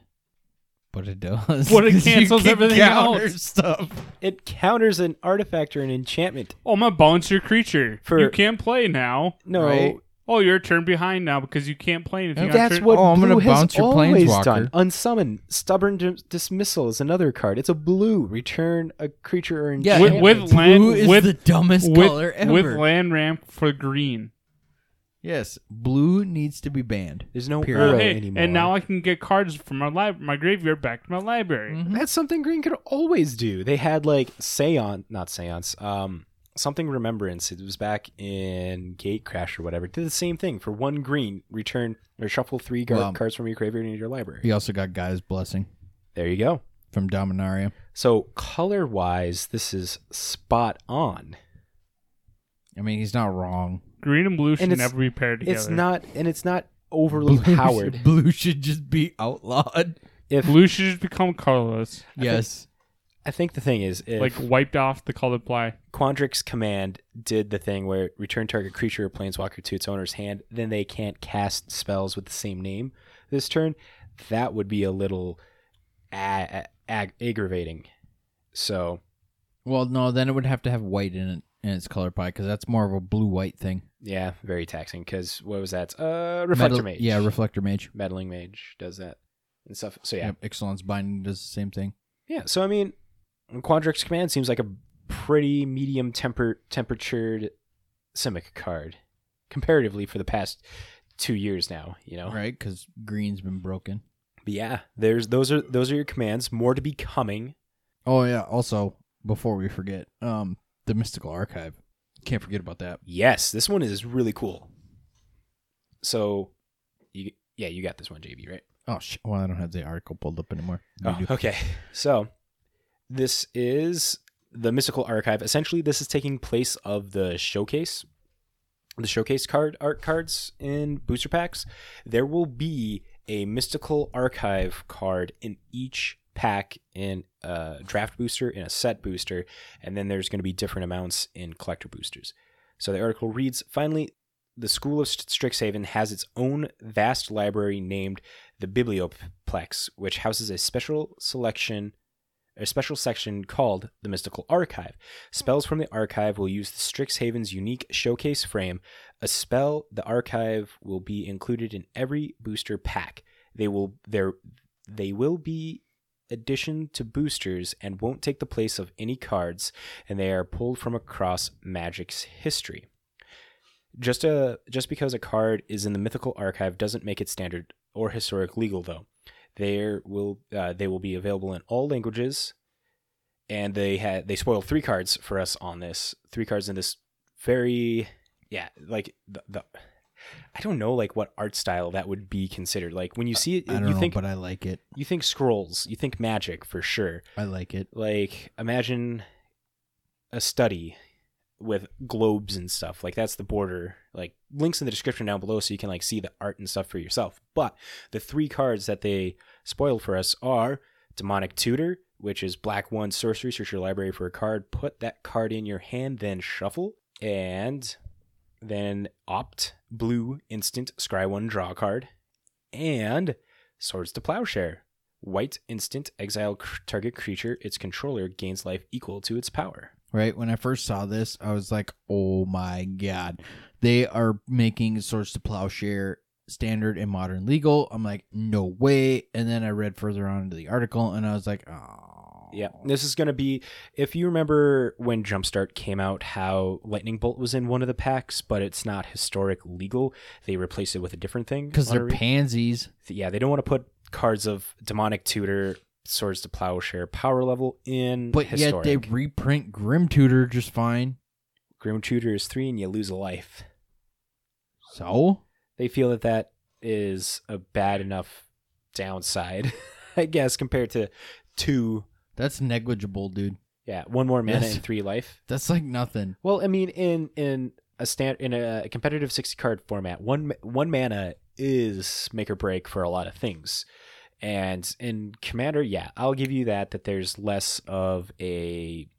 But it does. But it 'Cause *laughs* you cancels can everything counter else. Stuff. It counters an artifact or an enchantment. Oh, I'm gonna bounce your creature. For- you can't play now. No, Right. Oh, you're a turn behind now because you can't play anything. on that's turn- what Oh, I'm blue gonna has bounce your always planeswalker. done. Unsummon, stubborn dis- dismissal is another card. It's a blue. Return a creature or Yeah, enchantment. With- with land- blue is with- the dumbest with, color ever. with land ramp for green. yes, blue needs to be banned. There's no Period. Uro Hey, anymore. and now I can get cards from my lib- my graveyard back to my library. Mhm. That's something Green could always do. They had like Seance, not Seance, um, something Remembrance. It was back in Gatecrash or whatever. Did the same thing for one green. Return or shuffle three gar- Well, cards from your graveyard into your library. He also got Gaea's Blessing There you go. from Dominaria. So color wise, this is spot on. I mean, he's not wrong. Green and blue should And it's- never be paired together. It's not, and it's not overly Blue powered. should, *laughs* blue should just be outlawed. If Blue should just become colorless, Yes. I think the thing is, if like wiped off the color ply. Quandrix command did the thing where return target creature or planeswalker to its owner's hand, then they can't cast spells with the same name this turn. That would be a little a- ag- aggravating. So Well, no, then it would have to have white in it in its color pie because that's more of a blue-white thing. yeah, very taxing. Because what was that? Uh, reflector Metal- mage. Yeah, reflector mage. meddling mage does that and stuff. So yeah, Yep, Ixalan's Binding does the same thing. yeah. So I mean, Quandrix command seems like a pretty medium temper temperatured Simic card comparatively for the past two years now. You know, Right, because green's been broken. but yeah, there's those are those are your commands. More to be coming. Oh yeah. Also, before we forget, um, the mystical archive. Can't forget about that. Yes, this one is really cool. So, you yeah, you got this one, JB, right? Oh sh- well, I don't have the article pulled up anymore. You Oh, do. okay. So, this is the Mystical Archive. Essentially, this is taking place of the showcase, the showcase card art cards in booster packs. There will be a Mystical Archive card in each pack in a draft booster, in a set booster, and then there's going to be different amounts in collector boosters. So the article reads Finally, the School of Strixhaven has its own vast library named the Biblioplex, which houses a special selection, a special section called the Mystical Archive. Spells from the archive will use the Strixhaven's unique showcase frame. A spell, the archive will be included in every booster pack. They will there they will be addition to boosters and won't take the place of any cards, and they are pulled from across Magic's history. Just a just because a card is in the mythical archive doesn't make it standard or historic legal though. There will uh, they will be available in all languages, and they had they spoiled three cards for us on this. Three cards in this very yeah like the, the I don't know like what art style that would be considered. Like when you see it, I don't you know, think but I like it. you think scrolls, you think magic for sure. I like it. Like imagine a study with globes and stuff. Like that's the border. Like links in the description down below so you can like see the art and stuff for yourself. But the three cards that they spoiled for us are Demonic Tutor, which is black one sorcery, search your library for a card, put that card in your hand, then shuffle. And then opt blue instant scry one draw card and swords to plowshare white instant exile cr- target creature its controller gains life equal to its power Right when I first saw this, I was like, "Oh my god!" They are making Swords to Plowshare standard and modern legal. I'm like, "No way!" And then I read further on into the article, and I was like, "Oh, yeah this is going to be if you remember when jumpstart came out how lightning bolt was in one of the packs but it's not historic legal they replace it with a different thing because they're pansies." yeah they don't want to put cards of demonic tutor swords to plowshare power level in But historic. yet they reprint Grim Tutor just fine. grim tutor is three and you lose a life So they feel that that is a bad enough downside, *laughs* I guess, compared to two. that's negligible, dude. Yeah, one more mana Yes. and three life. That's like nothing. Well, I mean, in in a stand in a competitive sixty card format, one one mana is make or break for a lot of things. And in Commander, yeah, I'll give you that. That there's less of a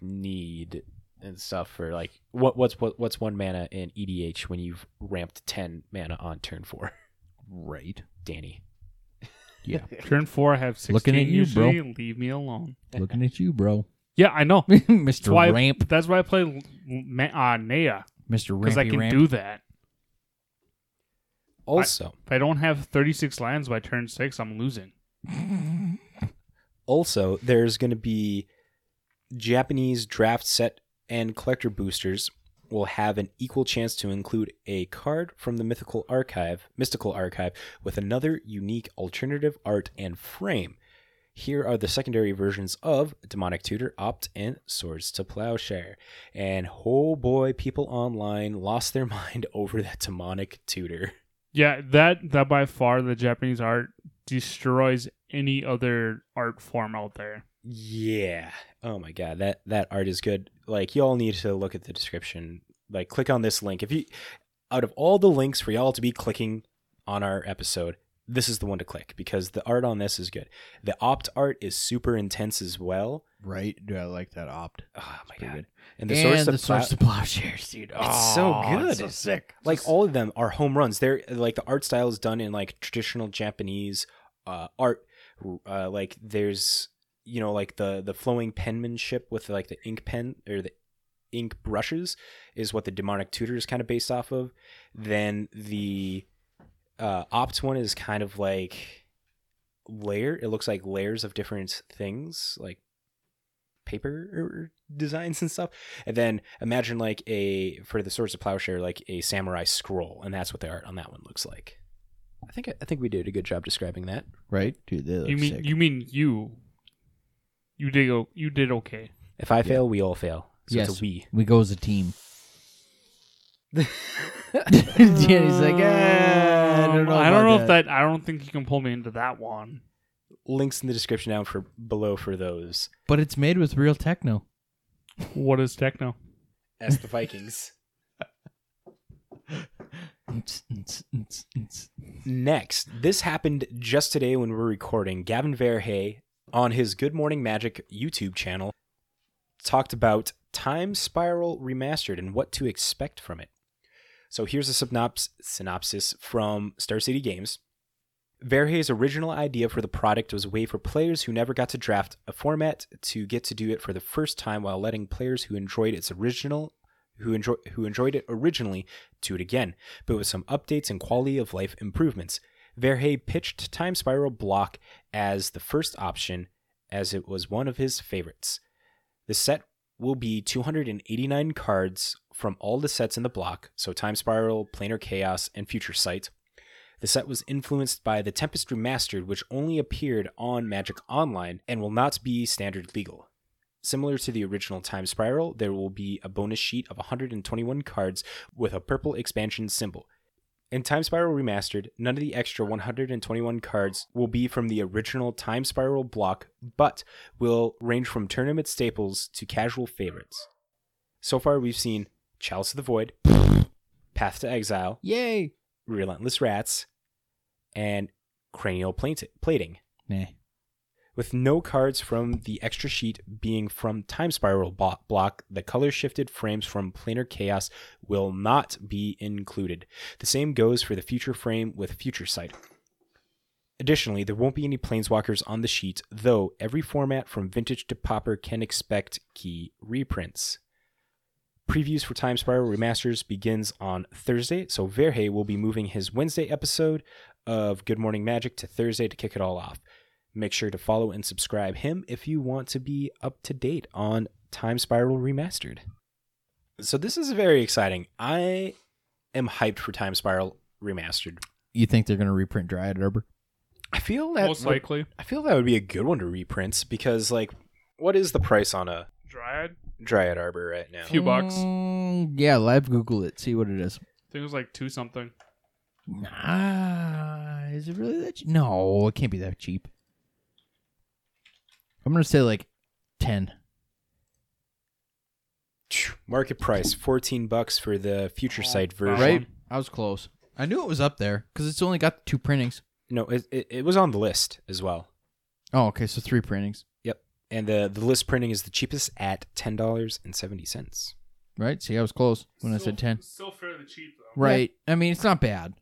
need and stuff for like what what's what, what's one mana in EDH when you've ramped ten mana on turn four. Right. Danny. Yeah. *laughs* Turn four, I have 16 Looking at you, bro. Leave me alone. Looking at you, bro. Yeah, I know. *laughs* Mr. That's why, Ramp. that's why I play L- Ma- uh, Nea, Mr. because I Rampy can Ramp. do that. Also, If I don't have 36 lands by turn six, I'm losing. *laughs* also there's going to be Japanese draft set and collector boosters will have an equal chance to include a card from the mythical archive, mystical archive with another unique alternative art and frame. Here are the secondary versions of Demonic Tutor, Opt, and Swords to Plowshare. And oh boy, people online lost their *laughs* mind over that Demonic Tutor. Yeah, that that by far the Japanese art destroys any other art form out there. Yeah. Oh my god, that that art is good. Like y'all need to look at the description. Like click on this link. If you out of all the links for y'all to be clicking on our episode, this is the one to click because the art on this is good. The opt art is super intense as well. Right? Do I like that opt? Oh my god. good. And the and source the of source to plowshares, dude. It's so Oh, good. it's so sick. like all of them are home runs. They're like the art style is done in like traditional Japanese uh, art. Uh, like there's you know like the the flowing penmanship with like the ink pen or the ink brushes is what the demonic tutor is kind of based off of. Then the uh, opt one is kind of like layer. It looks like layers of different things like paper designs and stuff. And then imagine like a for the Swords of Plowshare, like a samurai scroll, and that's what the art on that one looks like. I think I think we did a good job describing that. Right, dude. They look You mean sick. you mean you? You did o- you did okay. If I fail, we all fail. So Yes. it's a we. we go as a team. Yeah, *laughs* Danny's like, ah, I don't know. Um, I don't know about if that. I don't think you can pull me into that one. Links in the description down for below for those. But it's made with real techno. What is techno? Ask the Vikings. Next, this happened just today when we we're recording. Gavin Verhey on his Good Morning Magic YouTube channel talked about Time Spiral Remastered and what to expect from it. So here's a synops- synopsis from Star City Games. Verhey's original idea for the product was a way for players who never got to draft a format to get to do it for the first time while letting players who enjoyed its original who enjoy, who enjoyed it originally do it again, but with some updates and quality of life improvements. Verhey pitched Time Spiral Block as the first option as it was one of his favorites. The set will be 289 cards from all the sets in the block, so Time Spiral, Planar Chaos, and Future Sight. The set was influenced by the Tempest Remastered, which only appeared on Magic Online and will not be standard legal. Similar to the original Time Spiral, there will be a bonus sheet of 121 cards with a purple expansion symbol. In Time Spiral Remastered, none of the extra 121 cards will be from the original Time Spiral block, but will range from tournament staples to casual favorites. So far, we've seen Chalice of the Void, Path to Exile, Yay! Relentless Rats, and Cranial Plating. Nah. With no cards from the extra sheet being from Time Spiral block, the color shifted frames from Planar Chaos will not be included. The same goes for the future frame with Future Sight. Additionally, there won't be any Planeswalkers on the sheet, though every format from Vintage to Pauper can expect key reprints. Previews for Time Spiral Remasters begins on Thursday, so Verhey will be moving his Wednesday episode of Good Morning Magic to Thursday to kick it all off. Make sure to follow and subscribe him if you want to be up to date on Time Spiral Remastered. So this is very exciting. I am hyped for Time Spiral Remastered. You think they're gonna reprint Dryad Arbor? I feel that Most would- likely. I feel that would be a good one to reprint because like what is the price on a Dryad. Dryad Arbor right now? Few bucks. Mm, yeah, live Google it. See what it is. I think it was like two something. Nah, is it really that cheap? No, it can't be that cheap. I'm gonna say like ten. Market price 14 bucks for the Future Sight version. Right? I was close. I knew it was up there because it's only got two printings. No, it, it, it was on the list as well. Oh, okay, so three printings, Yep. And the the list printing is the cheapest at $10.70. right? See, I was close when I said ten. Still fairly cheap though. Right. I mean, it's not bad.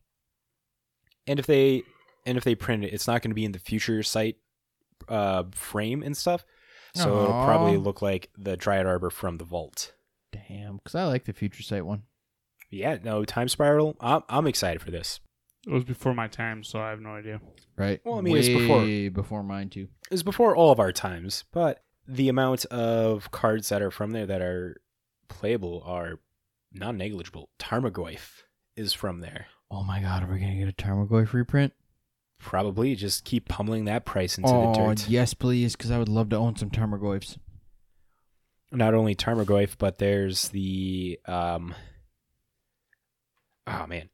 And if they and if they print it, it's not going to be in the Future Sight uh, frame and stuff. So it'll probably look like the Dryad Arbor from the vault. Damn, because I like the Future Sight one. Yeah, no, Time Spiral. I'm, I'm excited for this. It was before my time, so I have no idea. Right. Well, I mean, it's before- before mine too. It was before all of our times, but the amount of cards that are from there that are playable are non negligible. Tarmogoyf is from there. Oh my god, are we gonna get a Tarmogoyf reprint? Probably just keep pummeling that price into oh the dirt. yes, please, because I would love to own some Tarmogoyfs. Not only Tarmogoyf, but there's the um Oh man.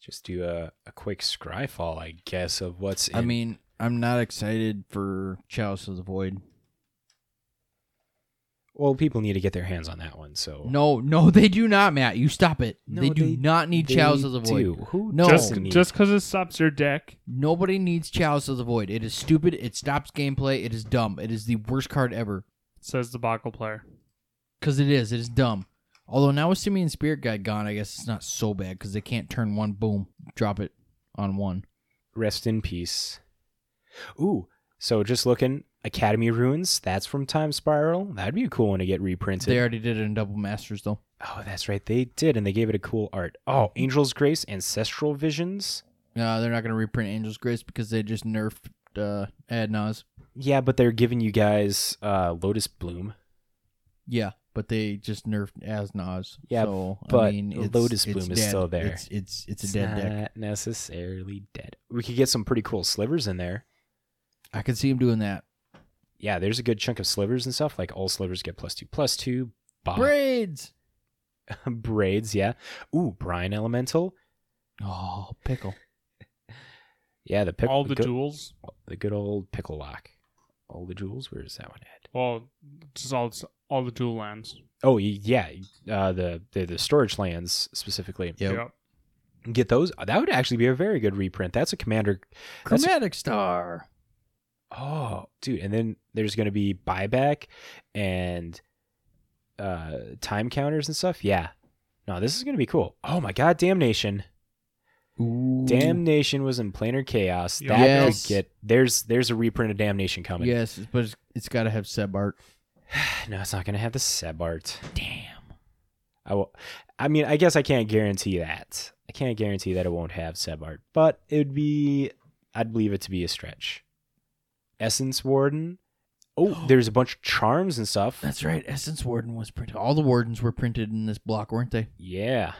Just do a, a quick scryfall, I guess, of what's in I mean, I'm not excited for Chalice of the Void. Well, people need to get their hands on that one, so No, no, they do not, Matt. You stop it. No, they do they- not need They Chalice of the Void. do. Who No. Just doesn't need- just because it stops your deck. Nobody needs Chalice of the Void. It is stupid. It stops gameplay. It is dumb. It is the worst card ever. Says the Baco player. Because it is. It is dumb. Although now with Simian Spirit Guide gone, I guess it's not so bad because they can't turn one, boom, drop it on one. Rest in peace. Ooh, so just looking, Academy Ruins, that's from Time Spiral. That'd be a cool one to get reprinted. They already did it in Double Masters, though. Oh, that's right. They did, and they gave it a cool art. Oh, Angel's Grace, Ancestral Visions. Uh, they're not going to reprint Angel's Grace because they just nerfed uh, Adnaz. Yeah, but they're giving you guys uh, Lotus Bloom. Yeah, but they just nerfed as Nas. Yeah, so, but I mean, it's, Lotus it's Bloom is dead. still there. It's it's it's a dead deck. not necessarily dead. We could get some pretty cool slivers in there. I could see him doing that. Yeah, there's a good chunk of slivers and stuff. Like all slivers get plus two, plus two. Bah. Braids. *laughs* Braids, yeah. Ooh, Brine Elemental. Oh, pickle. *laughs* Yeah, the pickle. all the good, jewels. the good old pickle lock. All the jewels. Where is that one at? Well, just all all the jewel lands. Oh, yeah. Uh, the, the the storage lands specifically. Yep. Get those. That would actually be a very good reprint. That's a commander. That's- Chromatic Star. Oh, dude. And then there's going to be buyback and uh time counters and stuff. Yeah. No, this is going to be cool. Oh my god, Damnation. Ooh. Damnation was in planar chaos. That Yes. could get there's there's a reprint of Damnation coming. Yes, but it's, it's got to have Seb art. *sighs* No, it's not going to have the Seb art. Damn. I will. I mean, I guess I can't guarantee that. I can't guarantee that it won't have Seb art, but it would be. I'd believe it to be a stretch. Essence Warden. Oh, *gasps* there's a bunch of charms and stuff. That's right. Essence Warden was printed. All the wardens were printed in this block, weren't they? Yeah.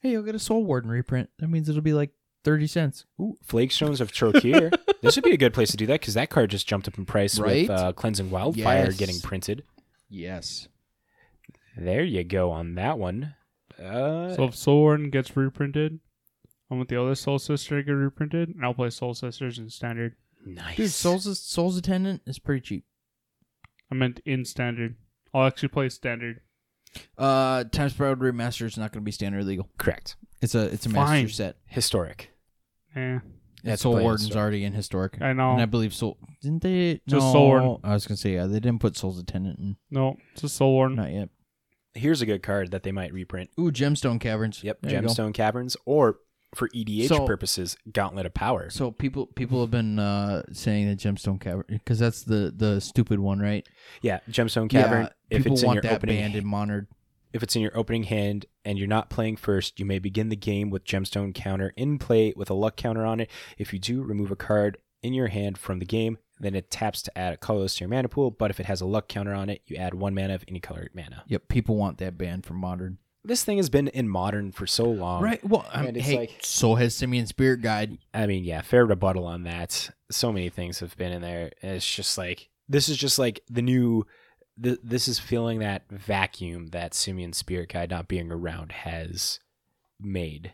Hey, you'll get a Soul Warden reprint. That means it'll be like thirty cents. Ooh, Flagstones of Trokair. *laughs* this would be a good place to do that because that card just jumped up in price Right? with uh, Cleansing Wildfire Yes. getting printed. Yes. There you go on that one. Uh, So if Soul Warden gets reprinted, I want the other Soul Sister to get reprinted, and I'll play Soul Sisters in standard. Nice. Dude, Soul's Soul's Attendant is pretty cheap. I meant in standard. I'll actually play standard. Uh, Time Sprout Remaster is not going to be standard legal. Correct. It's a it's a Fine. master set. Historic. Yeah. That's Soul playing Warden's historic. already in historic. I know. And I believe Soul didn't they? Just no, Soul Warden. I was gonna say yeah, they didn't put Soul's Attendant in. no, it's a Soul Warden. Not yet. Here's a good card that they might reprint. Ooh, Gemstone Caverns. Yep, There. Gemstone Caverns, or for EDH So- purposes, Gauntlet of Power. So people people have been uh, saying that Gemstone Cavern because that's the the stupid one, right? Yeah, Gemstone Cavern. Yeah, if people it's in your that opening, banned in Monard. if it's in your opening hand and you're not playing first, you may begin the game with Gemstone counter in play with a luck counter on it. If you do, remove a card in your hand from the game. Then it taps to add a colorless to your mana pool. But if it has a luck counter on it, you add one mana of any colored mana. Yep, people want that banned from Modern. This thing has been in modern for so long. right. Well, um, and it's hey, like- so has Simian Spirit Guide. I mean, yeah, fair rebuttal on that. So many things have been in there. And it's just like this is just like the new. Th- this is filling that vacuum that Simian Spirit Guide not being around has made.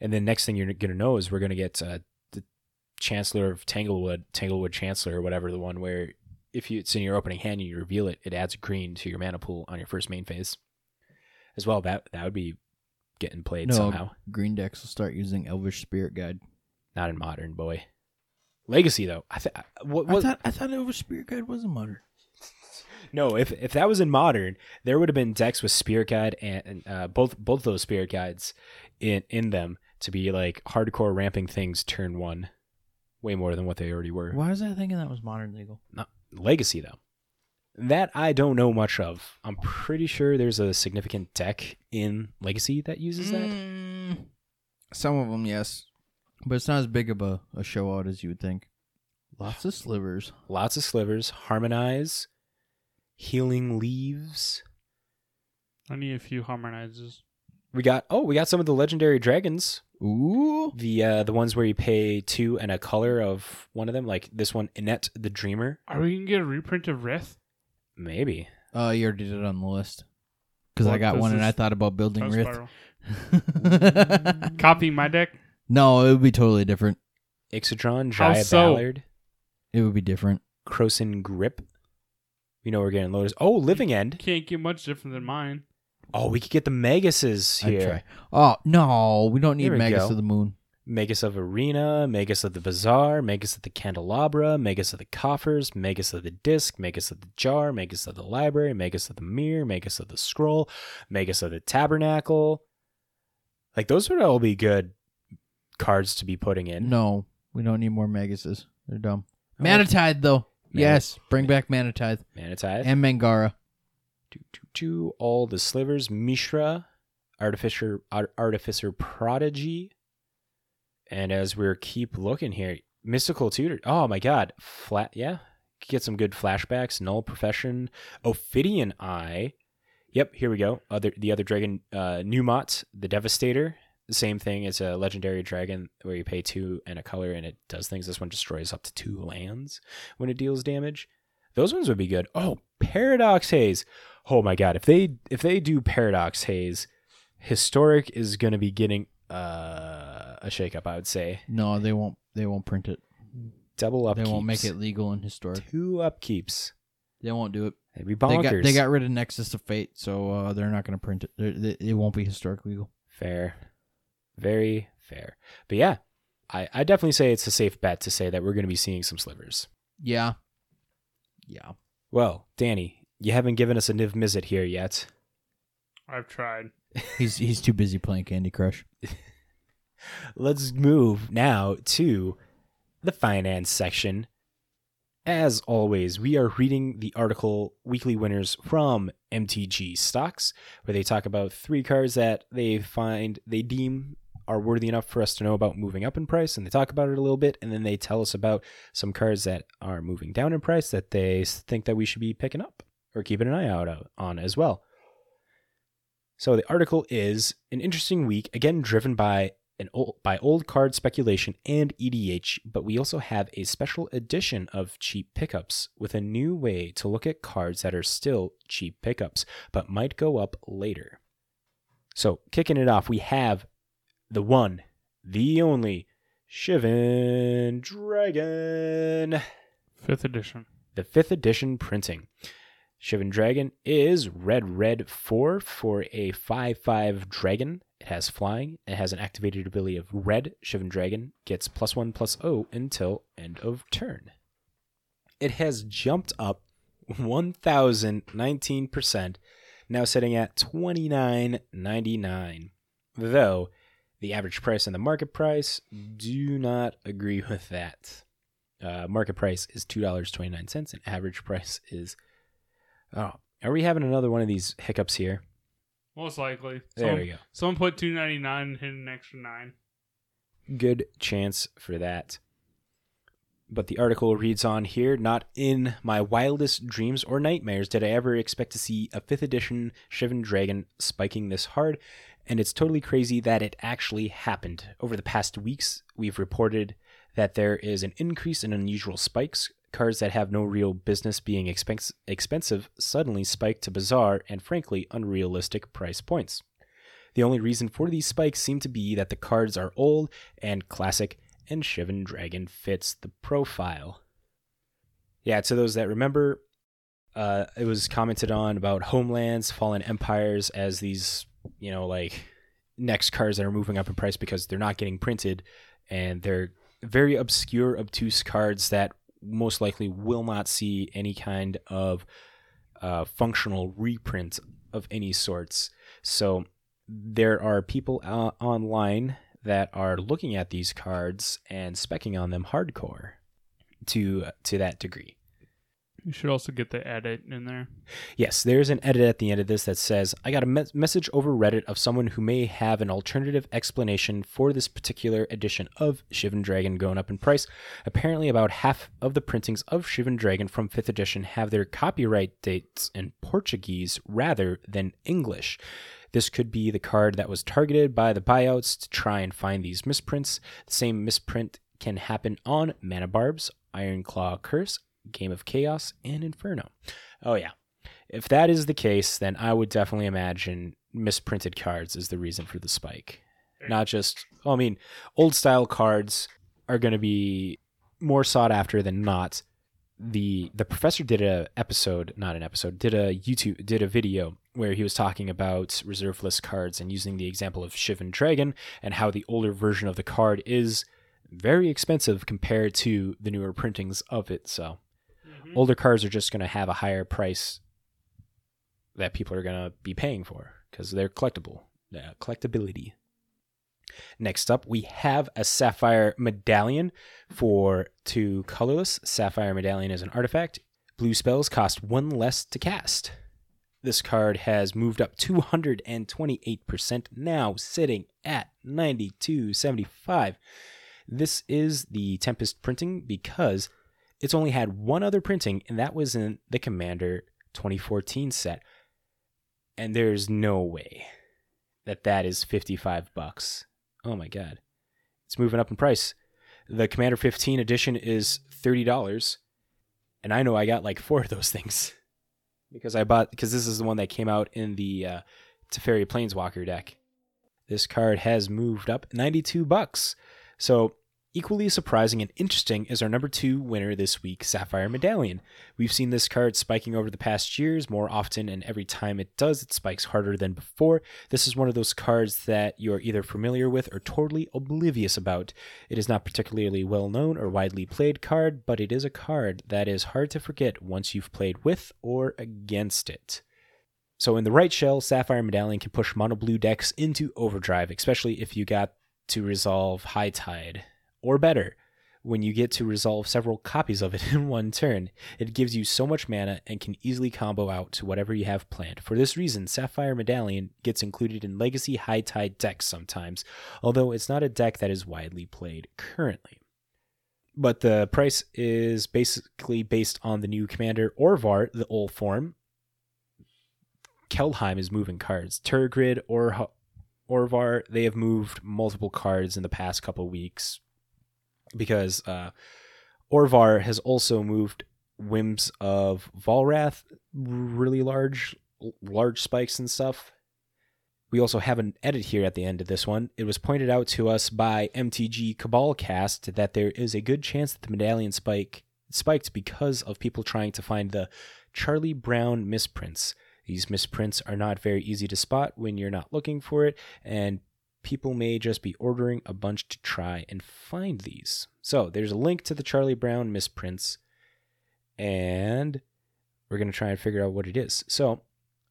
And then next thing you're gonna know is we're gonna get uh, the Chancellor of Tanglewood, Tanglewood Chancellor, or whatever the one where if you it's in your opening hand and you reveal it, it adds a green to your mana pool on your first main phase. As well, that that would be getting played No, somehow. Green decks will start using Elvish Spirit Guide. Not in modern, boy. Legacy though, I th- what, I thought I thought Elvish Spirit Guide wasn't Modern. *laughs* no. If if that was in modern, there would have been decks with Spirit Guide and, and uh, both both those Spirit Guides in in them to be like hardcore ramping things turn one, way more than what they already were. Why was I thinking that was Modern legal? Not Legacy though. That I don't know much of. I'm pretty sure there's a significant deck in Legacy that uses that. Mm, some of them, yes, but it's not as big of a, a show out as you would think. Lots of slivers. Lots of slivers, harmonize, healing leaves. I need a few harmonizes. We got oh, we got some of the legendary dragons. Ooh, The uh the ones where you pay two and a color of one of them, like this one, Intet the Dreamer. Are we gonna get a reprint of Rith? Maybe. uh, you already did it on the list because I What got does one and this- I thought about building Time Rith. Spiral. *laughs* Copy my deck. no, it would be totally different. Ixidron, How Jaya so? Ballard, It would be different. Krosan Grip. You know we're getting Lotus. Oh, Living End. Can't get much different than mine. Oh, we could get the Megases I'd here. try. Oh no, we don't need Here we Magus go. of the Moon. Magus of Arena, Magus of the Bazaar, Magus of the Candelabra, Magus of the Coffers, Magus of the Disc, Magus of the Jar, Magus of the Library, Magus of the Mirror, Magus of the Scroll, Magus of the Tabernacle. Like those would all be good cards to be putting in. No, we don't need more Maguses. They're dumb. Oh. Manatide though. Mana- yes, bring back Manatide Manatide. and Mangara. do, do, do, all the slivers. Mishra, Artificer, Art, Artificer Prodigy. And as we're keep looking here, Mystical Tutor. Oh my god. Flat, yeah. get some good flashbacks. Null Profusion, Ophidian Eye. Yep, here we go. Other the other dragon, uh, Numot, the Devastator. Same thing. It's a legendary dragon where you pay two and a color, and it does things. This one destroys up to two lands when it deals damage. Those ones would be good. Oh, Paradox Haze. Oh my god, if they if they do Paradox Haze, Historic is going to be getting uh, a shakeup. I would say No, they won't. They won't print it. double upkeeps. They won't make it legal and historic. two upkeeps. They won't do it. They'd be They bonkers. got, they got rid of Nexus of Fate, so uh, they're not going to print it. They're, they, it won't be historic legal. fair, very fair. But yeah, I I definitely say it's a safe bet to say that we're going to be seeing some slivers. Yeah. Yeah. Well, Danny, you haven't given us a Niv Mizzet here yet. I've tried. He's he's too busy playing Candy Crush. *laughs* Let's move now to the finance section. As always, we are reading the article Weekly Winners from MTG Stocks, where they talk about three cards that they find they deem are worthy enough for us to know about moving up in price, and they talk about it a little bit, and then they tell us about some cards that are moving down in price that they think that we should be picking up or keeping an eye out on as well. So the article is an interesting week, again driven by old, by old card speculation and EDH, but we also have a special edition of cheap pickups with a new way to look at cards that are still cheap pickups but might go up later. So, kicking it off, we have the one, the only Shivan Dragon Fifth edition. the fifth edition printing. Shivan Dragon is red red four for a five five dragon. It has flying. It has an activated ability of red. Shivan Dragon gets plus one plus O until end of turn. It has jumped up one thousand nineteen percent, now sitting at twenty nine ninety nine. Though the average price and the market price do not agree with that. Uh, market price is two dollars twenty nine cents, and average price is. Oh, are we having another one of these hiccups here? Most likely. There someone, we go. Someone put two ninety nine and hit an extra nine. Good chance for that. But the article reads on here Not in my wildest dreams or nightmares did I ever expect to see a 5th edition Shivan Dragon spiking this hard, and it's totally crazy that it actually happened. Over the past weeks, we've reported that there is an increase in unusual spikes. Cards that have no real business being expensive suddenly spike to bizarre and frankly unrealistic price points. The only reason for these spikes seem to be that the cards are old and classic, and Shivan Dragon fits the profile. Yeah, to those that remember, uh, it was commented on about Homelands, Fallen Empires as these, you know, like next cards that are moving up in price because they're not getting printed, and they're very obscure, obtuse cards that most likely will not see any kind of uh, functional reprint of any sorts. So there are people uh, online that are looking at these cards and specking on them hardcore to to that degree. You should also get the edit in there. Yes, there's an edit at the end of this that says, I got a me- message over Reddit of someone who may have an alternative explanation for this particular edition of Shivan Dragon going up in price. Apparently, about half of the printings of Shivan Dragon from 5th edition have their copyright dates in Portuguese rather than English. This could be the card that was targeted by the buyouts to try and find these misprints. The same misprint can happen on Mana Barbs, Iron Claw Curse, Game of Chaos, and Inferno. Oh, yeah. If that is the case, then I would definitely imagine misprinted cards is the reason for the spike. Not just, well, I mean, old style cards are going to be more sought after than not. The the professor did a episode, not an episode, did a YouTube did a video where he was talking about reserve list cards and using the example of Shivan Dragon and how the older version of the card is very expensive compared to the newer printings of it. So older cards are just going to have a higher price that people are going to be paying for because they're collectible, uh, collectability. Next up, we have a Sapphire Medallion for two colorless. Sapphire Medallion is an artifact. Blue spells cost one less to cast. This card has moved up 228%, now sitting at 92.75. This is the Tempest printing because It's only had one other printing, and that was in the Commander 2014 set. And there's no way that that is 55 bucks. Oh my god. It's moving up in price. The Commander 15 edition is $30, and I know I got like four of those *laughs* things because I bought because this is the one that came out in the uh, Teferi Planeswalker deck. This card has moved up 92 bucks. So Equally surprising and interesting is our number two winner this week, Sapphire Medallion. We've seen this card spiking over the past years more often, and every time it does, it spikes harder than before. This is one of those cards that you're either familiar with or totally oblivious about. It is not particularly well known or widely played card, but it is a card that is hard to forget once you've played with or against it. So in the right shell, Sapphire Medallion can push mono blue decks into overdrive, especially if you got to resolve High Tide or better when you get to resolve several copies of it *laughs* in one turn. It gives you so much mana and can easily combo out to whatever you have planned. For this reason, Sapphire Medallion gets included in Legacy High Tide decks sometimes, although it's not a deck that is widely played currently. But the price is basically based on the new commander Orvar, the All-Form. Kaldheim is moving cards. Tergrid or Orvar, they have moved multiple cards in the past couple weeks because uh, Orvar has also moved whims of Volrath, really large, large spikes and stuff. We also have an edit here at the end of this one. It was pointed out to us by MTG Cabalcast that there is a good chance that the medallion spike spiked because of people trying to find the Charlie Brown misprints. These misprints are not very easy to spot when you're not looking for it, and people may just be ordering a bunch to try and find these. So there's a link to the Charlie Brown misprints, and we're going to try and figure out what it is. So,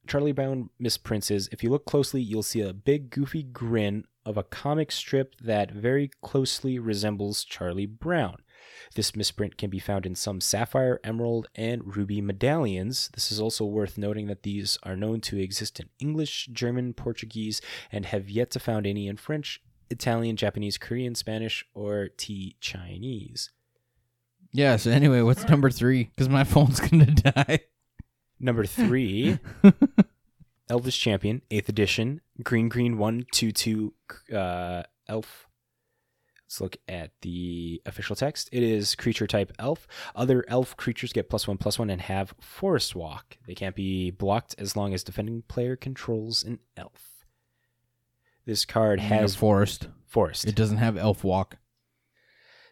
Charlie Brown misprints is if you look closely, you'll see a big, goofy grin of a comic strip that very closely resembles Charlie Brown. This misprint can be found in some sapphire, emerald, and ruby medallions. This is also worth noting that these are known to exist in English, German, Portuguese, and have yet to found any in French, Italian, Japanese, Korean, Spanish, or T Chinese. Yeah, so anyway, what's number three? Because my phone's *laughs* going to die. Number three, *laughs* Elvish Champion, 8th edition, green, green, 1, 2, 2, uh, elf Let's look at the official text. It is creature type elf. Other elf creatures get plus one plus one and have forest walk. They can't be blocked as long as defending player controls an elf. This card has forest. Forest. It doesn't have elf walk.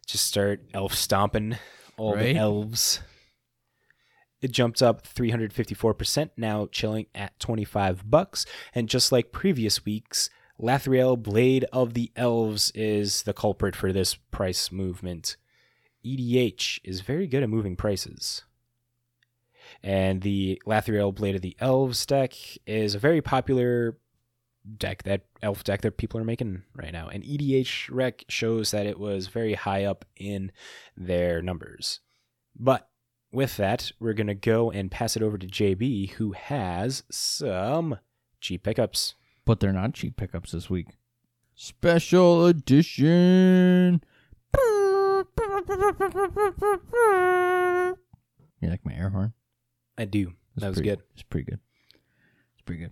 Just start elf stomping all Right? the elves. It jumped up 354%, now chilling at 25 bucks. And just like previous weeks, Lathril Blade of the Elves is the culprit for this price movement. EDH is very good at moving prices. And the Lathril Blade of the Elves deck is a very popular deck, that elf deck that people are making right now. And EDH Rec shows that it was very high up in their numbers. But with that, we're going to go and pass it over to JB, who has some cheap pickups. But they're not cheap pickups this week. Special edition. You like my air horn? I do. It's that was pretty- good. It's pretty good. It's pretty good.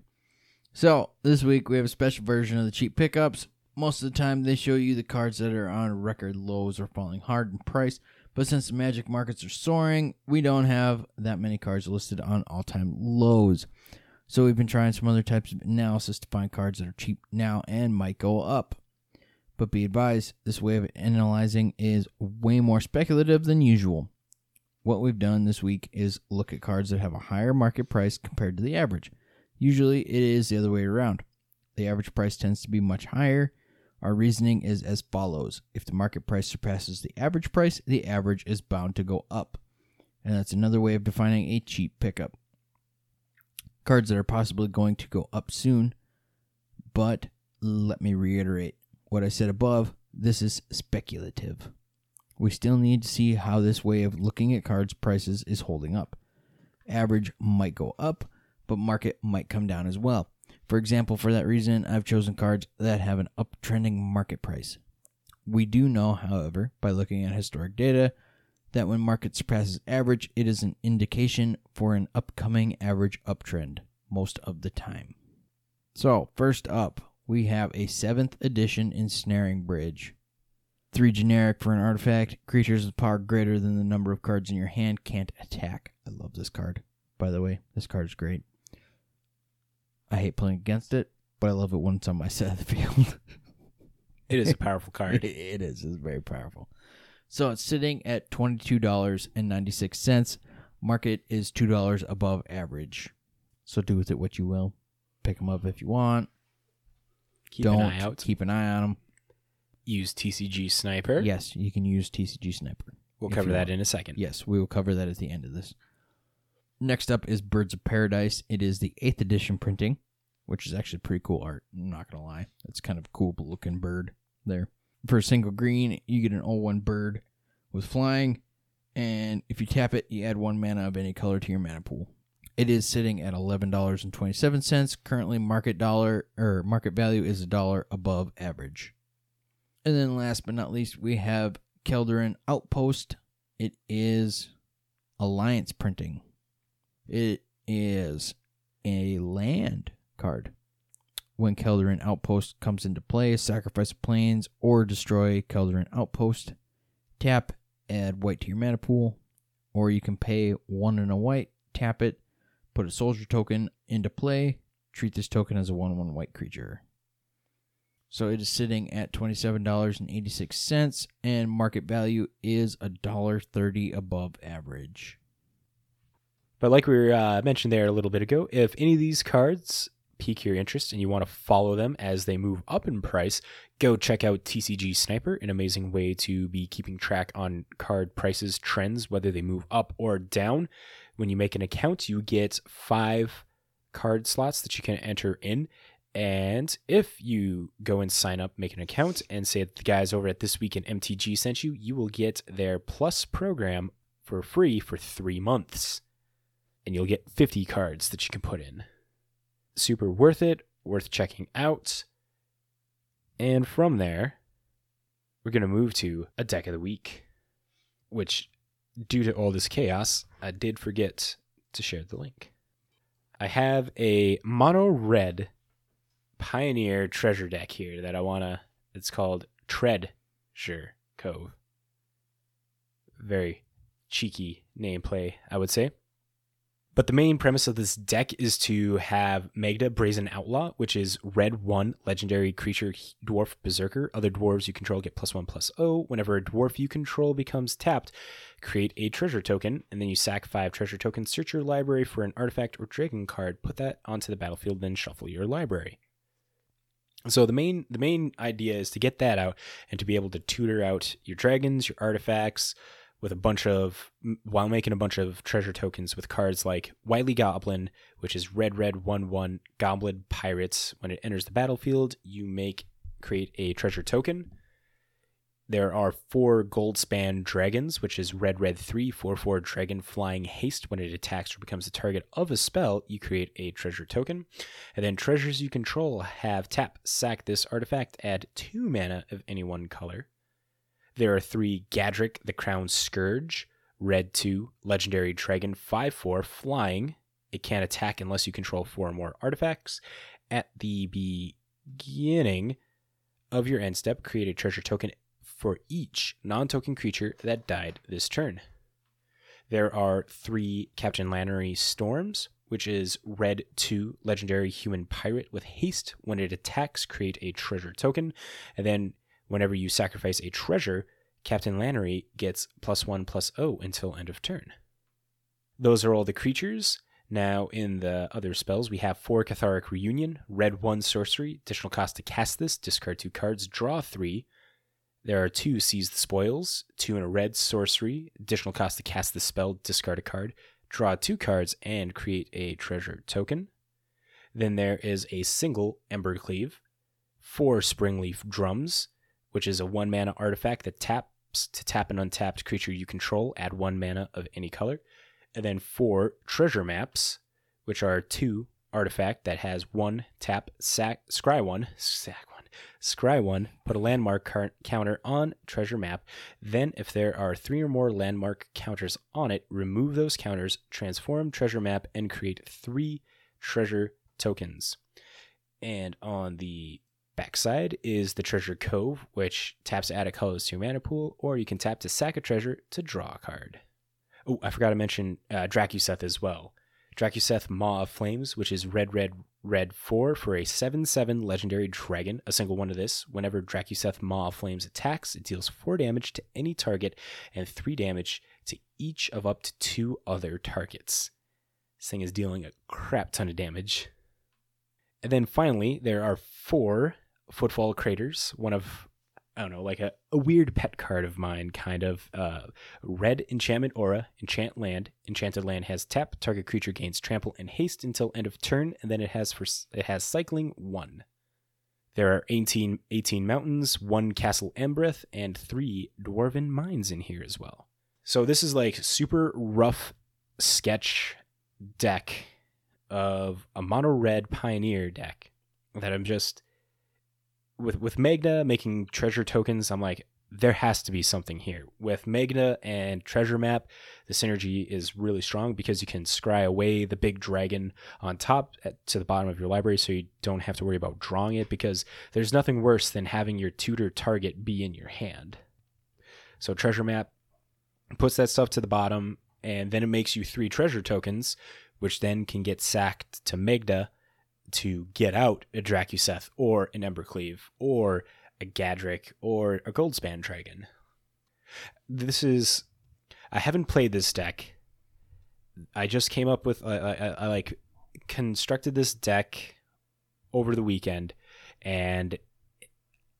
So this week we have a special version of the cheap pickups. Most of the time they show you the cards that are on record lows or falling hard in price. But since the magic markets are soaring, we don't have that many cards listed on all time lows. So we've been trying some other types of analysis to find cards that are cheap now and might go up. But be advised, this way of analyzing is way more speculative than usual. What we've done this week is look at cards that have a higher market price compared to the average. Usually it is the other way around. The average price tends to be much higher. Our reasoning is as follows if the market price surpasses the average price, the average is bound to go up. And that's another way of defining a cheap pickup. Cards that are possibly going to go up soon, but let me reiterate what I said above this is speculative. We still need to see how this way of looking at cards prices is holding up. Average might go up, but market might come down as well. For example, for that reason, I've chosen cards that have an uptrending market price. We do know, however, by looking at historic data, that when market surpasses average, it is an indication for an upcoming average uptrend most of the time. So, first up, we have a 7th edition ensnaring bridge. 3 generic for an artifact. Creatures with power greater than the number of cards in your hand can't attack. I love this card, by the way. This card is great. I hate playing against it, but I love it when it's on my side of the field. It is a *laughs* powerful card. it is. It's very powerful. So it's sitting at $22.96. Market is $2 above average. So do with it what you will. Pick them up if you want. Keep Don't an eye out. keep an eye on them. Use TCG Sniper. Yes, you can use TCG Sniper. We'll if cover you that want. in a second. Yes, we will cover that at the end of this. Next up is Birds of Paradise. It is the 8th edition printing, which is actually pretty cool art. I'm not going to lie. It's kind of a cool looking bird there. For a single green, you get an 01 bird with flying, and if you tap it, you add one mana of any color to your mana pool. It is sitting at $11.27. Currently market dollar or market value is a dollar above average. And then last but not least, we have Kjeldoran Outpost. It is Alliance printing. It is a land card. When Kjeldoran Outpost comes into play, sacrifice planes or destroy Kjeldoran Outpost. Tap, add white to your mana pool, or you can pay one and a white, tap it, put a soldier token into play, treat this token as a 1 1 white creature. So it is sitting at $27.86 and market value is $1.30 above average. But like we uh, mentioned there a little bit ago, if any of these cards pique your interest and you want to follow them as they move up in price, go check out TCG Sniper, an amazing way to be keeping track on card prices trends, whether they move up or down. When you make an account, you get five card slots that you can enter in. And if you go and sign up, make an account, and say that the guys over at This Week in MTG sent you, you will get their Plus program for free for three months and you'll get 50 cards that you can put in. Super worth it, worth checking out. And from there, we're going to move to a deck of the week, which, due to all this chaos, I did forget to share the link. I have a mono red Pioneer treasure deck here that I want to, it's called Treasure Cove. Very cheeky name play, I would say. But the main premise of this deck is to have Magda Brazen Outlaw, which is red one legendary creature dwarf berserker. Other dwarves you control get plus one plus O. Whenever a dwarf you control becomes tapped, create a treasure token, and then you sack five treasure tokens, search your library for an artifact or dragon card, put that onto the battlefield, then shuffle your library. So the main the main idea is to get that out and to be able to tutor out your dragons, your artifacts, with a bunch of while making a bunch of treasure tokens with cards like Wily Goblin, which is red red one one Goblin Pirates. When it enters the battlefield, you make create a treasure token. There are four goldspan dragons, which is red red three four four dragon flying haste. When it attacks or becomes the target of a spell, you create a treasure token. And then treasures you control have tap, sack this artifact, add two mana of any one color. There are three Gadrac the Crown Scourge, red 2, legendary dragon 5 4, flying. It can't attack unless you control four or more artifacts. At the beginning of your end step, create a treasure token for each non token creature that died this turn. There are three Captain Lannery Storms, which is red 2 legendary human pirate with haste. When it attacks, create a treasure token. And then whenever you sacrifice a treasure, Captain Lannery gets plus one plus O until end of turn. Those are all the creatures. Now, in the other spells, we have four Cathartic Reunion, red one sorcery, additional cost to cast this, discard two cards, draw three. There are two Seize the Spoils, two in a red sorcery, additional cost to cast this spell, discard a card, draw two cards, and create a treasure token. Then there is a single Embercleave, four Springleaf Drums, which is a one mana artifact that taps to tap an untapped creature you control, add one mana of any color. And then four treasure maps, which are two artifact that has one tap sack scry one sack one scry one, put a landmark counter on treasure map. Then, if there are three or more landmark counters on it, remove those counters, transform treasure map, and create three treasure tokens. And on the backside is the treasure cove, which taps add a colorless to your mana pool, or you can tap to sack a treasure to draw a card. Oh, I forgot to mention uh, Drakuseth as well. Drakuseth Maw of Flames, which is red, red, red 4 for a 7 7 legendary dragon. A single one of this. Whenever Drakuseth Maw of Flames attacks, it deals 4 damage to any target and 3 damage to each of up to two other targets. This thing is dealing a crap ton of damage. And then finally, there are four footfall craters. One of, I don't know, like a, a weird pet card of mine, kind of. Uh, red enchantment aura, enchant land. Enchanted land has tap. Target creature gains trample and haste until end of turn, and then it has for it has cycling one. There are 18, 18 mountains, one castle Embereth, and three dwarven mines in here as well. So this is like super rough sketch deck of a mono red pioneer deck that I'm just with with Magda making treasure tokens. I'm like, there has to be something here with Magda and treasure map. The synergy is really strong because you can scry away the big dragon on top at, to the bottom of your library, so you don't have to worry about drawing it. Because there's nothing worse than having your tutor target be in your hand. So treasure map puts that stuff to the bottom, and then it makes you three treasure tokens, which then can get sacked to Magda to get out a Drakuseth or an Embercleave or a Gadrac or a Goldspan Dragon. This is. I haven't played this deck. I just came up with. I, I, I like constructed this deck over the weekend, and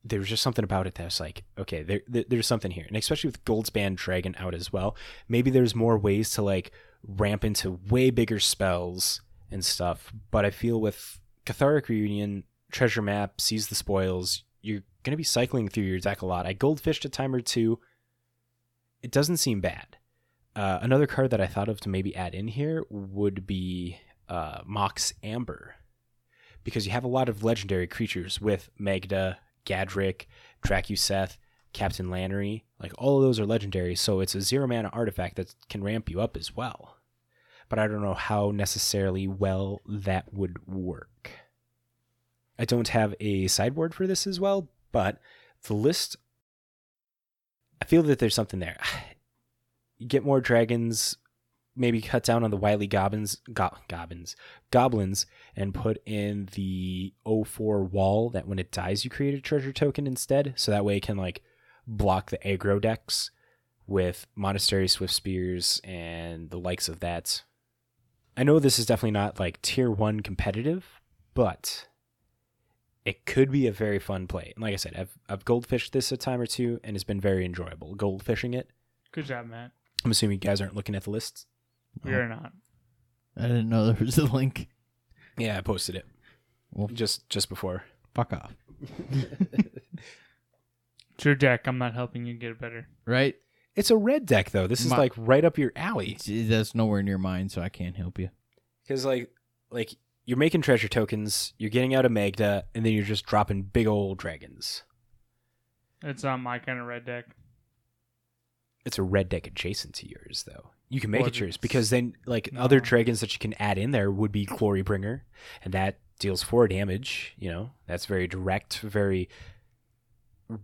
there was just something about it that was like, okay, there, there there's something here, and especially with Goldspan Dragon out as well. Maybe there's more ways to like ramp into way bigger spells and stuff. But I feel with Cathartic Reunion, Treasure Map, Seize the Spoils, you're going to be cycling through your deck a lot. I goldfished a time or two. It doesn't seem bad. Uh, another card that I thought of to maybe add in here would be uh, Mox Amber. Because you have a lot of legendary creatures with Magda, Gadrac, Drakuseth, Captain Lannery. Like all of those are legendary, so it's a zero mana artifact that can ramp you up as well. But I don't know how necessarily well that would work. I don't have a sideboard for this as well, but the list I feel that there's something there. *sighs* Get more dragons, maybe cut down on the wily goblins, go- goblins, goblins, and put in the 04 wall that when it dies you create a treasure token instead, so that way it can like block the aggro decks with monastery swiftspears and the likes of that. I know this is definitely not like tier one competitive, but it could be a very fun play. And like I said, I've I've goldfished this a time or two, and it's been very enjoyable goldfishing it. Good job, Matt. I'm assuming you guys aren't looking at the lists. We are not. I didn't know there was a link. Yeah, I posted it Well, just just before. fuck off. It's your deck. I'm not helping you get better. Right? It's a red deck though. This is My- like right up your alley. See, That's nowhere near mine, so I can't help you. Because like like you're making treasure tokens, you're getting out of Magda, and then you're just dropping big old dragons. It's not my kind of red deck. It's a red deck adjacent to yours though. You can make Well, it yours it's- because then like other No. dragons that you can add in there would be Glorybringer, and that deals four damage. You know that's very direct, very